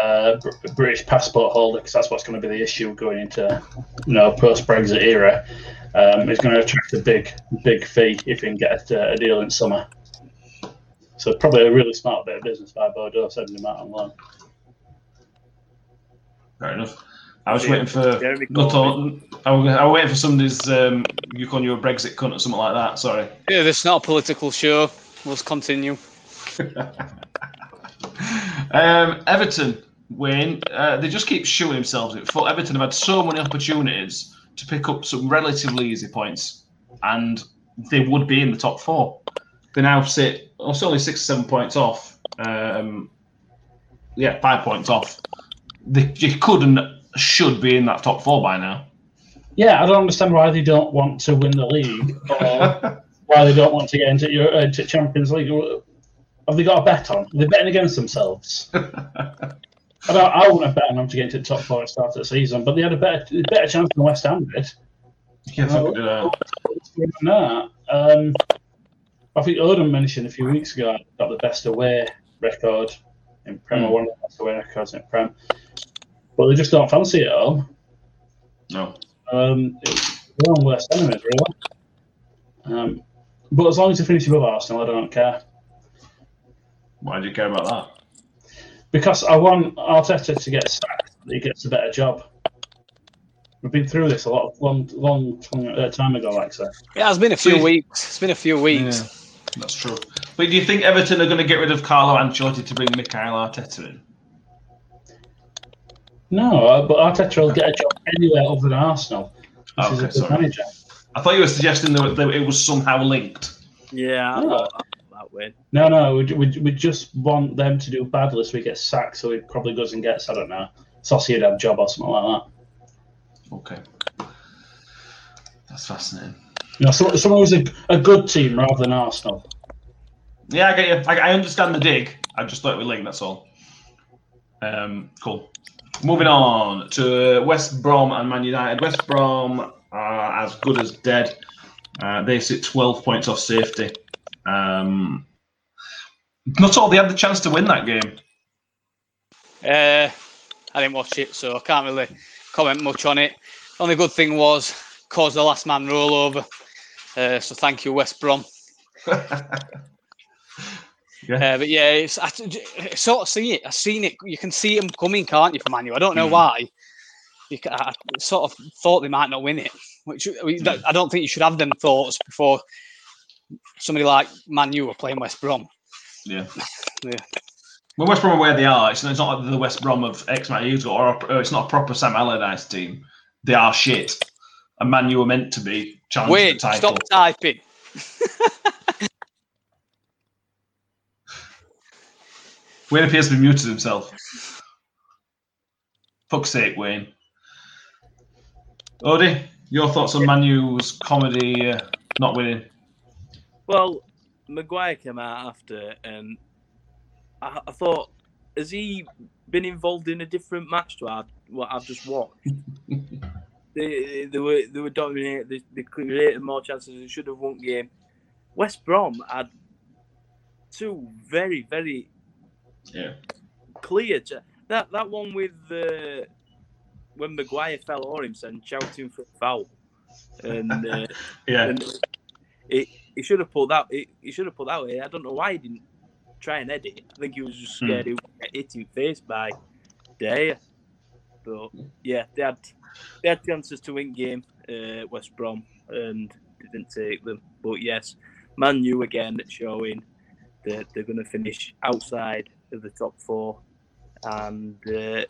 uh, British passport holder, because that's what's going to be the issue going into you know post Brexit era. Um, is going to attract a big, big fee if he can get a, a deal in summer. So probably a really smart bit of business by Bordeaux sending him out on loan. Fair enough. I was Yeah, waiting for. Jeremy Not Corbyn. all, I was, I was waiting for somebody's. Um, you call you a Brexit cunt or something like that. Sorry. Yeah, this is not a political show. Let's continue. Um, Everton win. Uh, they just keep shooting themselves in foot. Everton have had so many opportunities to pick up some relatively easy points, and they would be in the top four. They now sit oh, it's only six or seven points off. Um, yeah, five points off. They, you could and should be in that top four by now. Yeah, I don't understand why they don't want to win the league or why they don't want to get into your into Champions League. Have they got a bet on? They're they betting against themselves? I don't. I wouldn't have bet on them to get into the top four at the start of the season, but they had a better better chance than West Ham did. Yeah, fucking do that. No, um, I think Odom mentioned a few weeks ago got the best away record in Prem, or one of the best away records in Prem, but they just don't fancy it at home. No. Um, it's their own worst enemies, really. Um, but as long as they finish above Arsenal, I don't care. Why do you care about that? Because I want Arteta to get sacked, that he gets a better job. We've been through this a lot, long, long, long uh, time ago, like I said. Yeah, it's been a few Please. weeks. It's been a few weeks. Yeah, That's true. But do you think Everton are going to get rid of Carlo Ancelotti to bring Mikel Arteta in? No, uh, but Arteta will get a job anywhere other than Arsenal. Which Okay, is a good manager. I thought you were suggesting that that it was somehow linked. Yeah, I that, that. No, no, we, we, we just want them to do badly so we get sacked, so he probably goes and gets, I don't know, Sociedad job or something like that. Okay. That's fascinating. You know, so, someone who's a, a good team rather than Arsenal. Yeah, I get you. I, I understand the dig. I just thought it was linked, that's all. Um, cool. Moving on to West Brom and Man United. West Brom are as good as dead. Uh, they sit 12 points off safety. Um, not all they had the chance to win that game. Uh, I didn't watch it, so I can't really comment much on it. Only good thing was caused the last man rollover. Uh, so thank you, West Brom. Yeah. Uh, but yeah, it's I, I sort of see it. I've seen it. You can see them coming, can't you, for Manu? I don't know Mm. why. You I sort of thought they might not win it, which that, I don't think you should have them thoughts before somebody like Manu are playing West Brom. Yeah. Yeah. Well, West Brom are where they are. It's, it's not like the West Brom of X amount of years ago, or, or it's not a proper Sam Allardyce team. They are shit. And Man U are meant to be challenging Wait, the title. stop typing. Wayne appears to be muted himself. Fuck's sake, Wayne. Odie, your thoughts on Manu's comedy uh, not winning? Well, Maguire came out after, and I, I thought, has he been involved in a different match to our, what I've just watched? they, they were they were dominating. They, they created more chances. They should have won game. West Brom had two very very Yeah. clear. That that one with uh, when Maguire fell over him, and shouting for a foul, and. Uh, Yeah. and it, he should have pulled that. He, he should have pulled that way. I don't know why he didn't try and edit. I think he was just Hmm. scared he would get hit in face by Daya. But yeah, they had they had chances to win game uh, West Brom and didn't take them. But yes, Man U again showing that they're going to finish outside of the top four, and uh,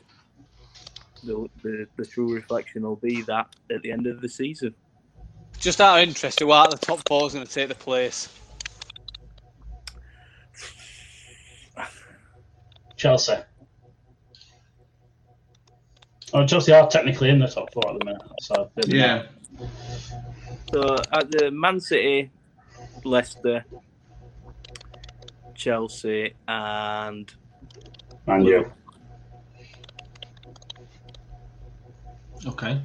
the, the the true reflection will be that at the end of the season. Just out of interest, who out of the top four is going to take the place? Chelsea. Oh, Chelsea are technically in the top four at the minute. So maybe not. Yeah. So at the Man City, Leicester, Chelsea, and Man U. Okay.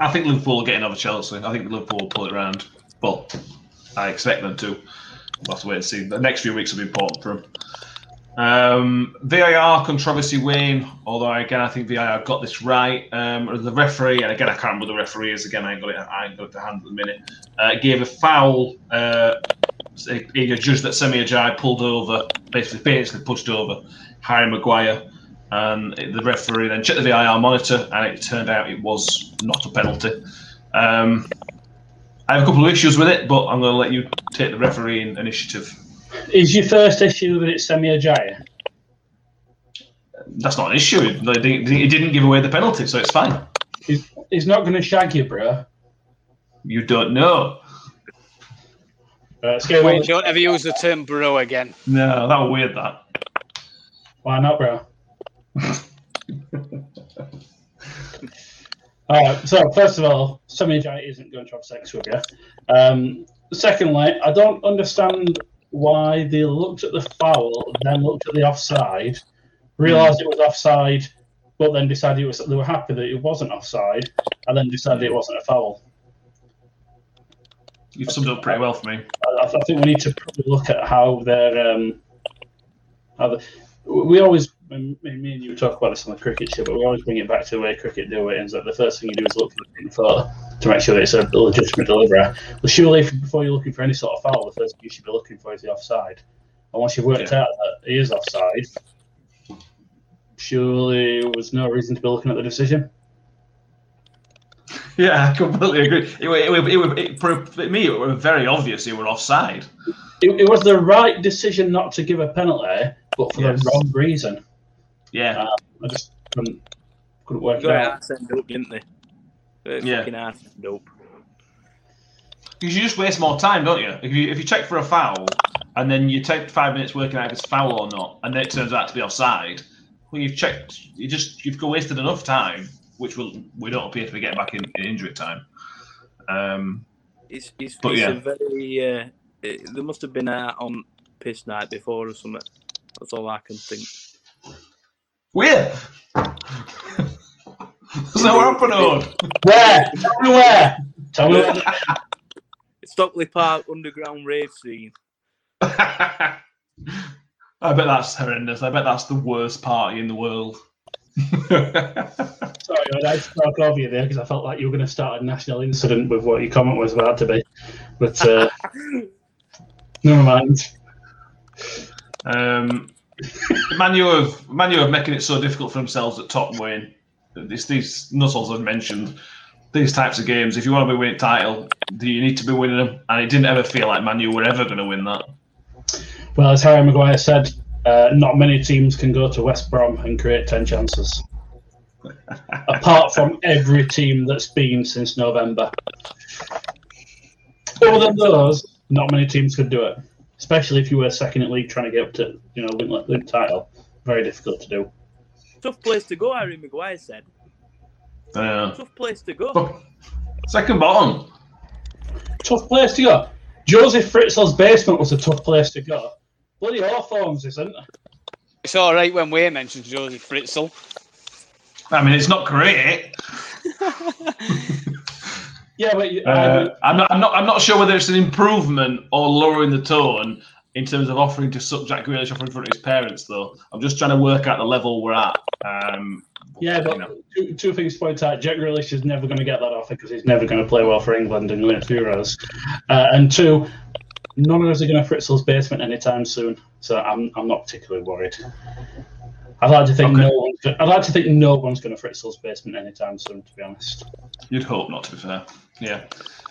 I think Liverpool will get another Chelsea. I think Liverpool will pull it round, but I expect them to. We'll have to wait and see. The next few weeks will be important for them. Um, VAR controversy, Wayne. Although again, I think VAR got this right. Um, the referee, and again, I can't remember who the referee is. Again, I ain't got it. I ain't got it to hand at the minute. Uh, gave a foul. Uh, he judged that Semi Ajayi pulled over, basically, basically pushed over Harry Maguire, and the referee then checked the VAR monitor, and it turned out it was not a penalty. Um, I have a couple of issues with it, but I'm going to let you take the refereeing initiative. Is your first issue that it's Semi Ajayi? That's not an issue. He didn't give away the penalty, so it's fine. He's, he's not going to shag you, bro. You don't know. Uh, let's go Wait, on. don't ever use the term bro again. No, that was weird. That. Why not, bro? all right. So first of all, Semi Ajayi isn't going to have sex with you. Um, secondly, I don't understand why they looked at the foul, then looked at the offside, realised it was offside, but then decided it was they were happy that it wasn't offside, and then decided it wasn't a foul. You've summed up pretty well for me. I, I think we need to probably look at how they're. Um, how the, we always, me and you talk about this on the cricket show, but we always bring it back to the way cricket do it. Is that the first thing you do is look for the front foot to make sure that it's a legitimate delivery. Well, surely, if, before you're looking for any sort of foul, the first thing you should be looking for is the offside. And once you've worked Yeah. out that he is offside, surely there was no reason to be looking at the decision. Yeah, I completely agree. It, wa- it, it, it, for me, it was very obvious you were offside. It, it was the right decision not to give a penalty, but for Yes. the wrong reason. Yeah, Uh, I just couldn't, couldn't work it out. arse end up, didn't they? Got Yeah. Fucking arse end up. because you just waste more time, don't you? If you if you check for a foul and then you take five minutes working out if it's foul or not, and then it turns out to be offside, well, you've checked. You just you've wasted enough time, which will we don't appear to be getting back in, in injury time. Um, It's, it's, But it's yeah. a very. Uh, it, there must have been a on piss night before or something. That's all I can think. weird. so what happened, Ode? Where? Tell me where. Tell me where. Stockley Park underground rave scene. I bet that's horrendous. I bet that's the worst party in the world. Sorry, I had to talk over you there because I felt like you were going to start a national incident with what your comment was about to be. But uh, never mind. Um, Manu of Manu have making it so difficult for themselves at top Wayne. This these Nuttles have mentioned these types of games. If you want to be winning title, do you need to be winning them? And it didn't ever feel like Manu were ever going to win that. Well, as Harry Maguire said, uh, not many teams can go to West Brom and create 10 chances. Apart from every team that's been since November. Other than those, not many teams could do it. Especially if you were second in league trying to get up to, you know, win league title. Very difficult to do. Tough place to go, Harry Maguire said. Uh, Tough place to go. second bottom. Tough place to go. Josef Fritzl's basement was a tough place to go. Bloody Hawthorns isn't. It? It's all right when Wayne mentions Josie Fritzl. I mean, it's not great. Yeah, but you, Uh, I'm not. I'm not. I'm not sure whether it's an improvement or lowering the tone in terms of offering to suck Jack Grealish off in front of his parents. Though I'm just trying to work out the level we're at. Um, Yeah, but you know. two, two things to point out. Jack Grealish is never going to get that offer because he's never going to play well for England and win Euros. Uh, and two, none of us are going to Fritzl's basement anytime soon, so I'm, I'm not particularly worried. I'd like to think Okay. no one's. I'd like to think no one's going to Fritzl's basement anytime soon. To be honest. You'd hope not, to be fair. Yeah.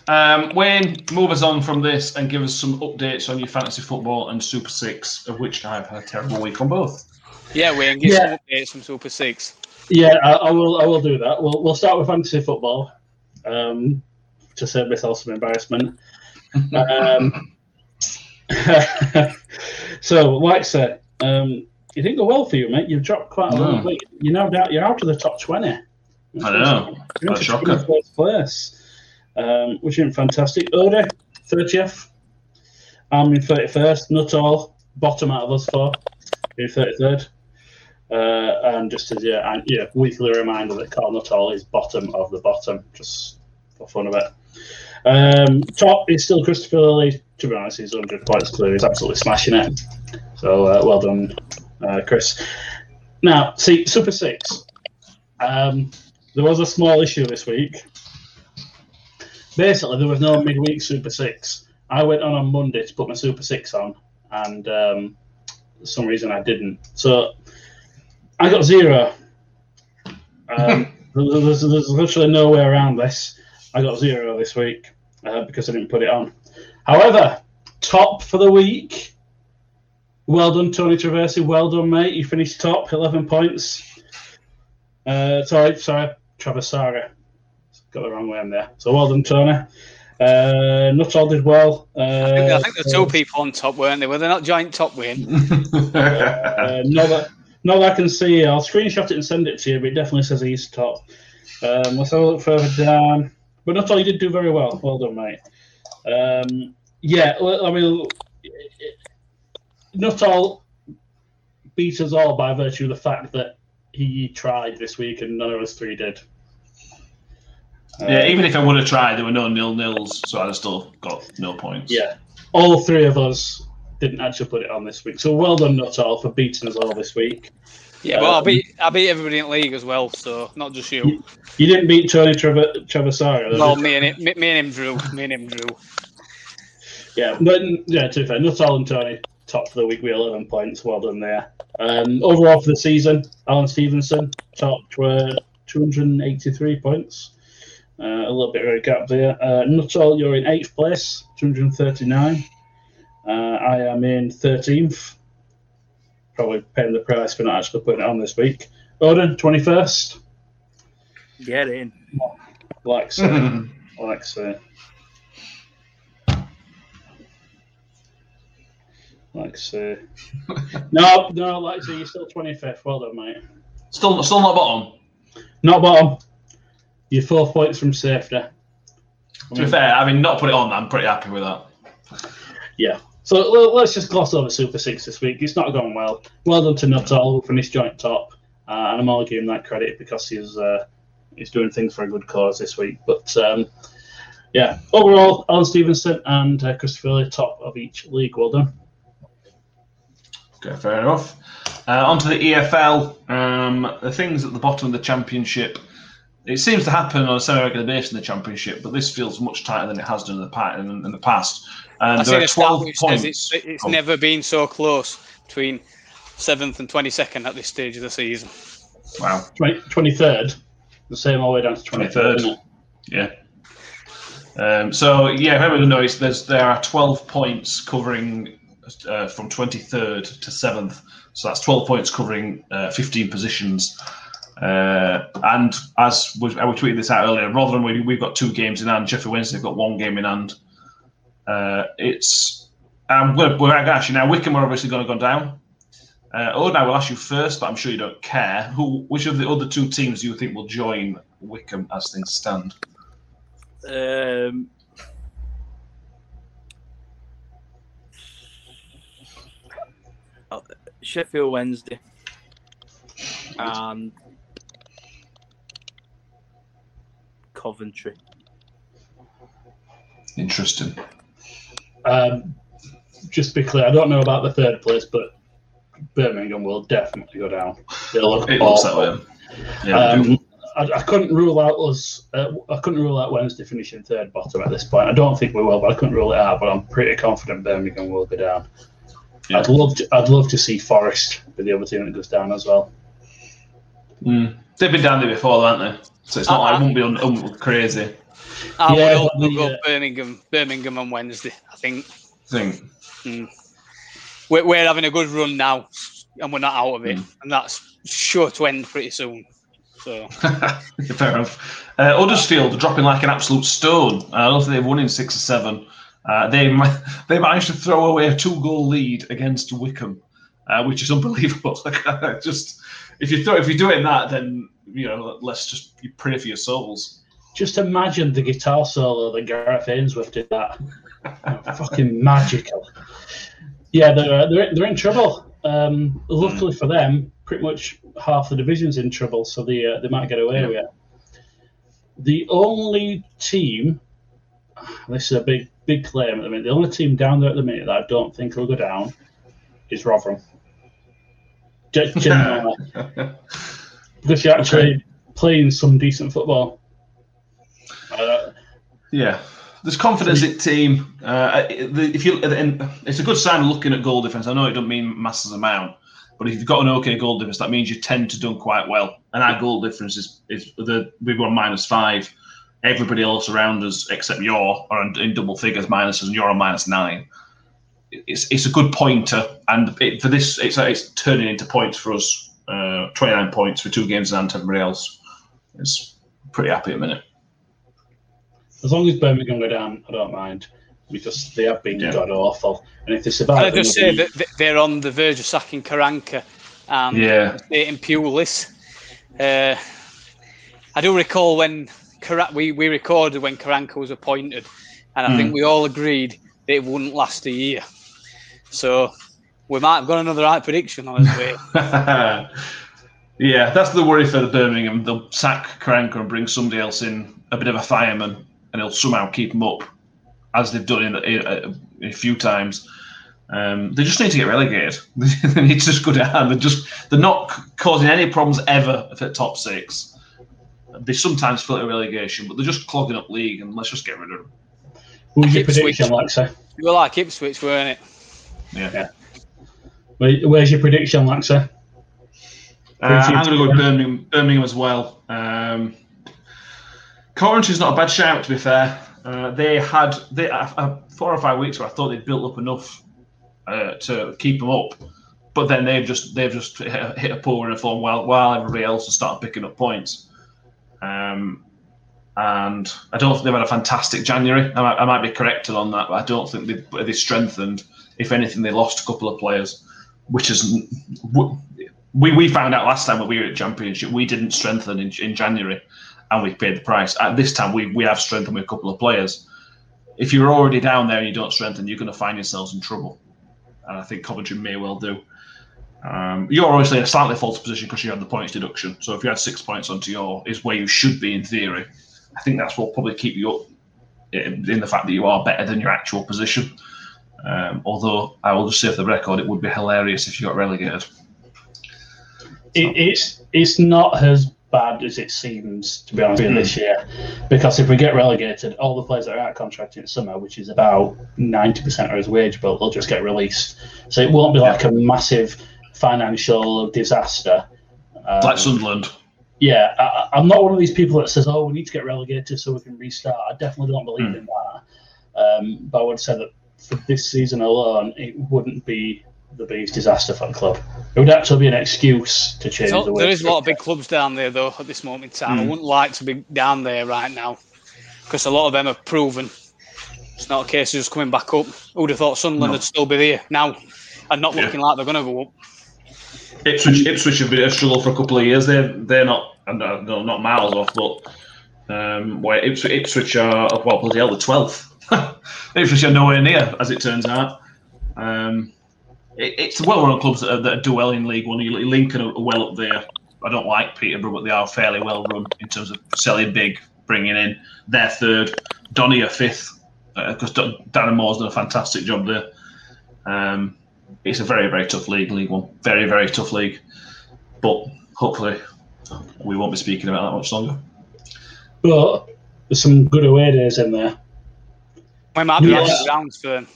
Um, Wayne, move us on from this and give us some updates on your fantasy football and Super Six, of which I've had a terrible week on both. Yeah, Wayne, give Yeah. some updates from Super Six. Yeah, I, I will. I will do that. We'll we'll start with fantasy football, um, to save myself some embarrassment. um, so, like I said, um, you didn't go well for you, mate. You've dropped quite a No. lot. of weight. You're now down. You're out of the top twenty. I know. You're That's into shocking. 24th place, um, which isn't fantastic. Ode, thirtieth. I'm in thirty-first. Not all. Bottom out of us four. You're thirty-third. Uh, and just as yeah, and, yeah, weekly reminder that Carl Nuttall is bottom of the bottom, just for fun of it. Um, top is still Christopher Lilly. To be honest, he's 100 points clear. He's absolutely smashing it. So uh, well done, uh, Chris. Now, see, Super Six. Um, there was a small issue this week. Basically, there was no midweek Super Six. I went on on Monday to put my Super Six on, and um, for some reason I didn't. So I got zero. Um, there's, there's literally no way around this. I got zero this week uh, because I didn't put it on. However, top for the week. Well done, Tony Traversi. Well done, mate. You finished top, 11 points. Uh, sorry, sorry, Traversara. Got the wrong way in there. So well done, Tony. Uh, Nuttall did well. Uh, I think, I think the two people on top, weren't they? Were they not joint top win? uh, not that, not that I can see. I'll screenshot it and send it to you, but it definitely says he's top. Um, let's have a look further down. But Nuttall, you did do very well. Well done, mate. Um, yeah, well, I mean, Nuttall beat us all by virtue of the fact that he tried this week and none of us three did. yeah, uh, even if I would have tried, there were no nil nils, so I'd have still got no points. Yeah, all three of us didn't actually put it on this week. So well done, Nuttall, for beating us all this week. Yeah, well, I um, beat I beat everybody in league as well, so not just you. You didn't beat Tony Trevor Traversara. though, Well, me and him, me, me and him drew. Me and him drew. Yeah, but yeah, to be fair, Nuttall and Tony top for the week with 11 points. Well done there. Um, overall for the season, Alan Stevenson top uh, 283 points. Uh, a little bit of a gap there. Uh, Nuttall, you're in eighth place, 239. Uh, I am in 13th. Probably paying the price for not actually putting it on this week. Odin, 21st. Get in. Like so. like so. Like so. no, no, like so. You're still 25th. Well done, mate. Still, still not bottom. Not bottom. You're four points from safety. I To be mean, fair, having not put it on, I'm pretty happy with that. Yeah. So let's just gloss over Super Six this week. It's not going well. Well done to Nuttall who finished joint top, uh, and I'm only giving that credit because he's uh, he's doing things for a good cause this week. But um, yeah, overall, Alan Stevenson and uh, Christopher Lee top of each league. Well done. Okay, fair enough. Uh, onto the EFL. Um, the things at the bottom of the championship. It seems to happen on a semi-regular basis in the championship, but this feels much tighter than it has done in the, pa- in, in the past. And I there seen are a 12 points. it's, it's Oh. never been so close between seventh and twenty second at this stage of the season. Wow. 23rd, the same all the way down to 23rd. 23rd. isn't it? Yeah. Um, so yeah, if everyone knows, there's there are 12 points covering uh, from 23rd to 7th. So that's 12 points covering uh, 15 positions. Uh, and as we, I was tweeting this out earlier, rather than we, we've got two games in hand, Sheffield Wednesday have got one game in hand. Uh, it's um, we're, we're actually now Wycombe are obviously going to go down. Uh, Odin, I will ask you first, but I'm sure you don't care. Who, which of the other two teams do you think will join Wycombe as things stand? Um, uh, Sheffield Wednesday and Coventry. Interesting. Um, just to be clear, I don't know about the third place, but Birmingham will definitely go down. They'll look It looks that way. Yeah. Um, I, I couldn't rule out us. Uh, I couldn't rule out Wednesday finishing third bottom at this point. I don't think we will, but I couldn't rule it out. But I'm pretty confident Birmingham will go down. Yeah. I'd love to. I'd love to see Forest be the other team that goes down as well. Mm. They've been down there before, haven't they? So it's not like it Uh-uh. won't be un- un- crazy. I Yeah, would hope we'll go Birmingham, Birmingham on Wednesday. I think Thing. we're, we're having a good run now, and we're not out of it, Mm. and that's sure to end pretty soon. So Fair enough. Uh, Huddersfield dropping like an absolute stone. I don't think they've won in six or seven. Uh, they they managed to throw away a two goal lead against Wycombe, uh, which is unbelievable. Just if you throw if you're doing that, then you know let's just you pray for your souls. Just imagine the guitar solo that Gareth Ainsworth did that. Fucking magical. Yeah, they're, they're they're in trouble. Um, luckily for them, pretty much half the division's in trouble, so they uh, they might get away with it. The only team, this is a big big claim at the minute. The only team down there at the minute that I don't think will go down is Rotherham. Genuinely. because you're actually playing some decent football. Uh, Yeah, there's confidence in team. Uh, if you, it's a good sign looking at goal difference. I know it doesn't mean masses amount, but if you've got an okay goal difference, that means you tend to done quite well. And our goal difference is is the we've got minus five. Everybody else around us, except you're, are in, in double figures minuses, and you're on minus nine. It's it's a good pointer, and it, for this, it's it's turning into points for us. Uh, 29 points for two games and everybody else. It's pretty happy at the minute. as long as Birmingham go down, I don't mind because they have been Yeah. god awful. And if they survive, Can I just say another- that they're on the verge of sacking Karanka and Yeah. in Pulis. Uh, I do recall when Kara- we, we recorded when Karanka was appointed, and I Hmm. think we all agreed that it wouldn't last a year. So we might have got another right prediction on his way. yeah, that's the worry for the Birmingham. They'll sack Karanka and bring somebody else in, a bit of a fireman, and he'll somehow keep them up, as they've done in, in, in a few times. Um, they just need to get relegated. they need to just go down. They're just they're not causing any problems ever for top six. They sometimes feel a relegation, but they're just clogging up league, and let's just get rid of them. who's your Ipswich. prediction, Lexa? you were like Ipswich, weren't it? Yeah. Where, where's your prediction, Lexa? Uh, I'm going to go with Birmingham, Birmingham as well. Um, Coventry's not a bad shout, to be fair. Uh, they had they uh, uh, four or five weeks where I thought they'd built up enough uh, to keep them up, but then they've just they've just hit a, hit a poor in a form while while everybody else has started picking up points. Um, and I don't think they've had a fantastic January. I might, I might be corrected on that, but I don't think they they strengthened. If anything, they lost a couple of players, which is we, we found out last time when we were at championship we didn't strengthen in, in January and we paid the price. At this time we, we have strengthened with a couple of players. If you're already down there and you don't strengthen, you're going to find yourselves in trouble. And I think Coventry may well do. Um, you're obviously in a slightly false position because you had the points deduction. So if you had six points onto your is where you should be in theory. I think that's what probably keep you up in, in the fact that you are better than your actual position. Um, although I will just say for the record, it would be hilarious if you got relegated. It, it's it's not as bad as it seems to be honest with you this year, because if we get relegated, all the players that are out of contract in summer, which is about ninety percent of his wage bill, they'll just get released. So it won't be like a massive financial disaster. Um, like Sunderland. yeah, I, I'm not one of these people that says, "Oh, we need to get relegated so we can restart." I definitely don't believe Hmm. in that. Um, but I would say that for this season alone, it wouldn't be the biggest disaster for the club. It would actually be an excuse to change So the way. there is a lot of big clubs down there, though, at this moment in time. I Mm. wouldn't like to be down there right now because a lot of them have proven it's not a case of just coming back up. Who would have thought Sunderland No. would still be there now and not Yeah. looking like they're going to go up? Ipswich, Ipswich have been a struggle for a couple of years. They're they're not no, no, not miles off, but um, where Ipswich, Ipswich are well bloody hell the twelfth. Ipswich are nowhere near, as it turns out. Um, it, it's well-run clubs that, are, that do well in League One. Lincoln are well up there. I don't like Peterborough, but they are fairly well run in terms of selling big, bringing in. They're third. Donny are fifth because Darren Moore's done a fantastic job there. Um, it's a very, very tough league, League One. Very, very tough league. But hopefully, we won't be speaking about that much longer. But there's some good away days in there. We might be Yes. having rounds for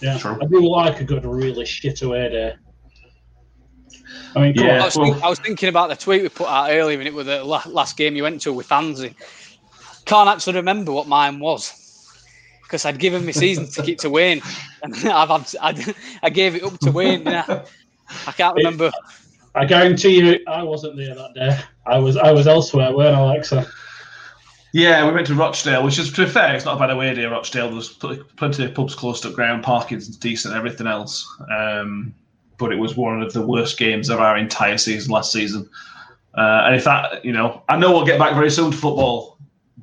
Yeah, True. I do like a good, really shit away day. I mean, Yeah. I on. was, think, I was thinking about the tweet we put out earlier, and it was the last game you went to with Fancy. Can't actually remember what mine was because I'd given my season ticket to Wayne, and I've, I've I'd, I gave it up to Wayne. didn't I, I can't remember. I guarantee you, I wasn't there that day. I was, I was elsewhere, weren't I, Alexa? Yeah, we went to Rochdale, which is, to be fair, it's not a bad away day, Rochdale. There's pl- plenty of pubs close to ground, parking's decent, everything else. Um, but it was one of the worst games of our entire season last season. Uh, and if that, you know, I know we'll get back very soon to football,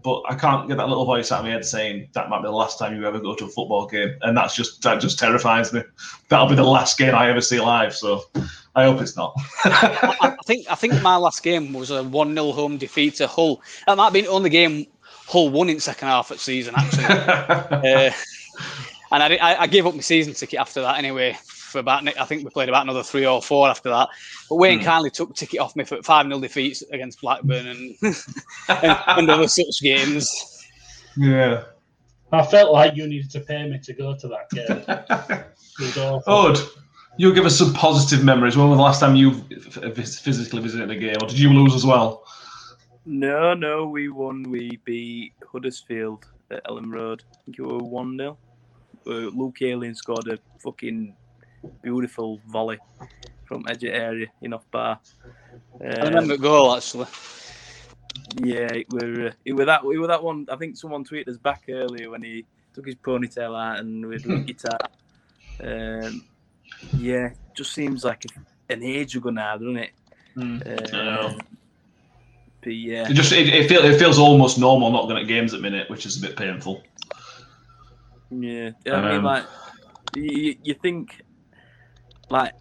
but I can't get that little voice out of my head saying that might be the last time you ever go to a football game, and that's just that just terrifies me. That'll be the last game I ever see live. So I hope it's not. I think I think my last game was a one 0 home defeat to Hull. That might have been the only game Hull won in second half of season actually. uh, and I, I, I gave up my season ticket after that anyway. For about I think we played about another three or four after that. But Wayne Hmm. kindly took ticket off me for five 0 defeats against Blackburn and, and, and other such games. yeah. I felt like you needed to pay me to go to that game. It was awful. Odd. You give us some positive memories. When was the last time you physically visited a game, or did you lose as well? No, no, we won. We beat Huddersfield at Elland Road. I think it were 1 0. Luke Ayling scored a fucking beautiful volley from edge of area in off bar. I remember goal actually. Yeah, it were uh, it were that it were that one. I think someone tweeted us back earlier when he took his ponytail out and with the guitar. Um, yeah, just seems like an age ago now, doesn't it? Know. but yeah, It just it, it, feel, it feels almost normal not going at games at minute, which is a bit painful. yeah. I mean, Um, like you, you think like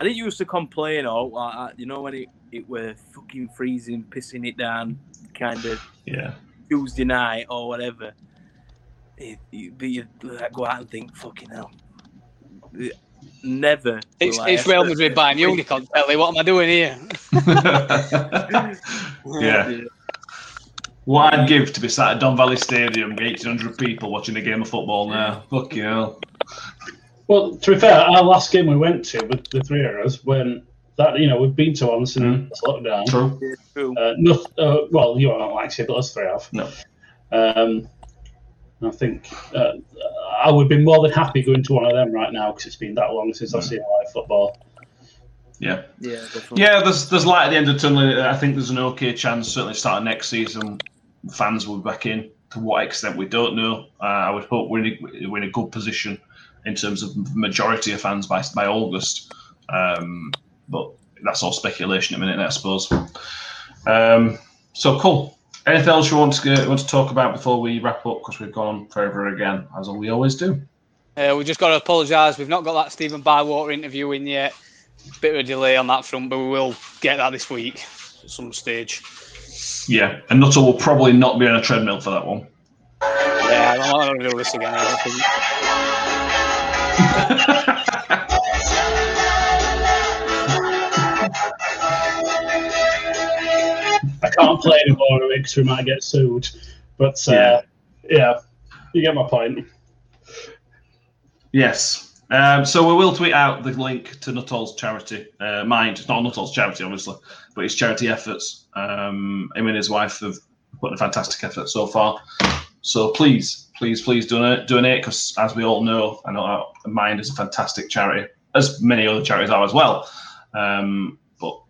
I think you used to complain, or like, uh, you know, when it it were fucking freezing, pissing it down, kind of Yeah. Tuesday night or whatever. It, you, but you like, go out and think, fucking hell. Never. It's, will I it's Real ever- Madrid Bayern Munich on telly. What am I doing here? yeah. What I'd give to be sat at Don Valley Stadium, 1,800 people watching a game of football now. Fucking hell. Well, to be fair, our last game we went to with the three of us, when that you know we've been to once in Mm. lockdown. True. True. Uh, no, uh, well, you don't like it, but us three have. No. Um, I think uh, I would be more than happy going to one of them right now because it's been that long since I've Mm. seen live football. Yeah. Yeah, definitely. Yeah, there's there's light at the end of the tunnel. I think there's an okay chance, certainly starting next season, fans will be back in. To what extent, we don't know. Uh, I would hope we're in, a, we're in a good position in terms of majority of fans by, by August. Um, but that's all speculation at the minute, I suppose. Um, so cool. Anything else you want to get, want to talk about before we wrap up? Because we've gone forever again, as we always do. Uh, we just got to apologise. We've not got that Stephen Bywater interview in yet. Bit of a delay on that front, but we will get that this week at some stage. Yeah, and Nuttall will probably not be on a treadmill for that one. Yeah, I'm not going to do this again. I don't think. I can't play anymore because we might get sued. But uh, Yeah. yeah. you get my point. Yes. Um, so we will tweet out the link to Nuttall's charity. Uh, mind, it's not Nuttall's charity, obviously, but his charity efforts. Um, him and his wife have put in a fantastic effort so far. So please, please, please donate, donate, because as we all know, I know Mind is a fantastic charity, as many other charities are as well. Um, but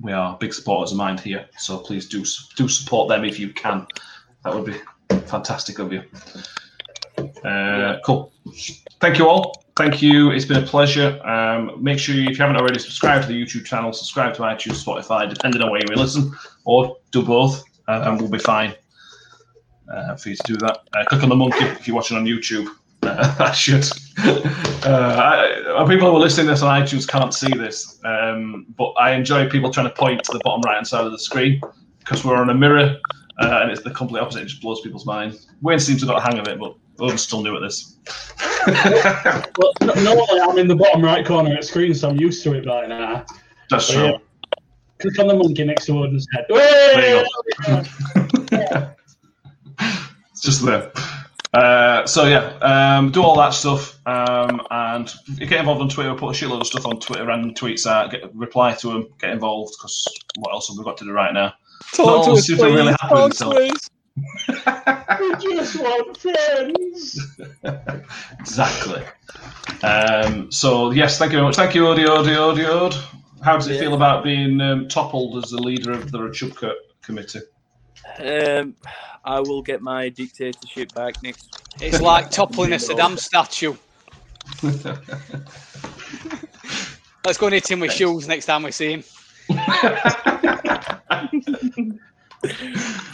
we are big supporters of Mind here, so please do do support them if you can. That would be fantastic of you. Uh, Cool. Thank you all. Thank you. It's been a pleasure. Um, make sure you, if you haven't already, subscribe to the YouTube channel, subscribe to iTunes, Spotify, depending on where you listen, or do both, uh, and we'll be fine uh, for you to do that. Uh, click on the monkey if you're watching on YouTube. Uh, I should. Uh, I, people who are listening to this on iTunes can't see this, um, but I enjoy people trying to point to the bottom right hand side of the screen because we're on a mirror uh, and it's the complete opposite. It just blows people's mind. Wayne seems to have got a hang of it, but I'm still new at this. Well, no, normally I'm in the bottom right corner of the screen, so I'm used to it by now. That's But true. yeah, click on the monkey next to Odin's head. There you it's just there. Uh, so yeah, um, do all that stuff, um, and get involved on Twitter. Put a shitload of stuff on Twitter, random tweets out. Get reply to them. Get involved because what else have we got to do right now? Talk Not to us, really please. with Talk to us. We just want friends. exactly. Um, so yes, thank you very much. Thank you, Odi, Odi, Odi, Odi. How does it Yeah. feel about being um, toppled as the leader of the Rachubka committee? Um, I will get my dictatorship back next. It's like toppling a Saddam statue. Let's go and hit him with shoes next time we see him.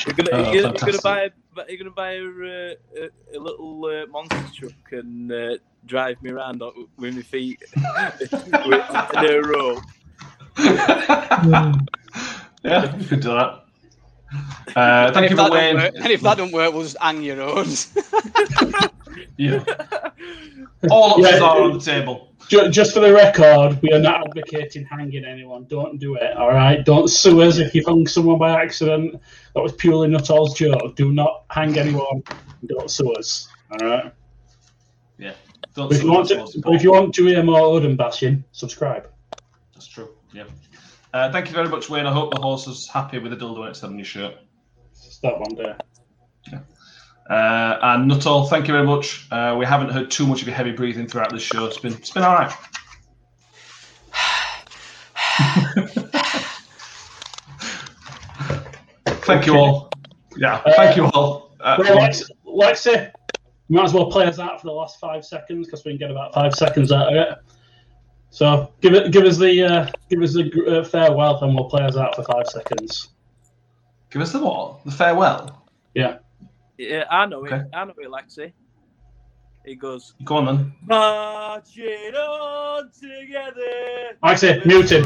You're gonna, Oh, you're, you're gonna buy a, you're gonna buy a, uh, a, a little uh, monster truck and uh, drive me around with my feet with, in a row. yeah, you could do that. Uh, thank and, you if for that don't work, and if that don't work, we'll just hang your own. Yeah. All options Yeah. are on the table. Just for the record, we are not advocating hanging anyone. Don't do it, all right? Don't sue us if you've hung someone by accident. That was purely Nuttall's joke. Do not hang anyone. Don't sue us, all right? Yeah. Don't But if, you want to, if you want to hear more Odin bashing, subscribe. That's true. Yeah. Uh, thank you very much, Wayne. I hope the horse is happy with the dildo next on your shirt. Start one day. Uh, and Nuttall, thank you very much. Uh, we haven't heard too much of your heavy breathing throughout this show. It's been it's been all right. thank you all. Yeah, thank you all. Uh, Well, let's, let's we might as well play us out for the last five seconds because we can get about five seconds out of it. So give it, give us the, uh, give us the uh, farewell, and we'll play us out for five seconds. give us the what? The farewell. Yeah. Yeah, I know Okay. it. I know it, Lexi. He goes, Go on then. marching on together. Actually, mute him.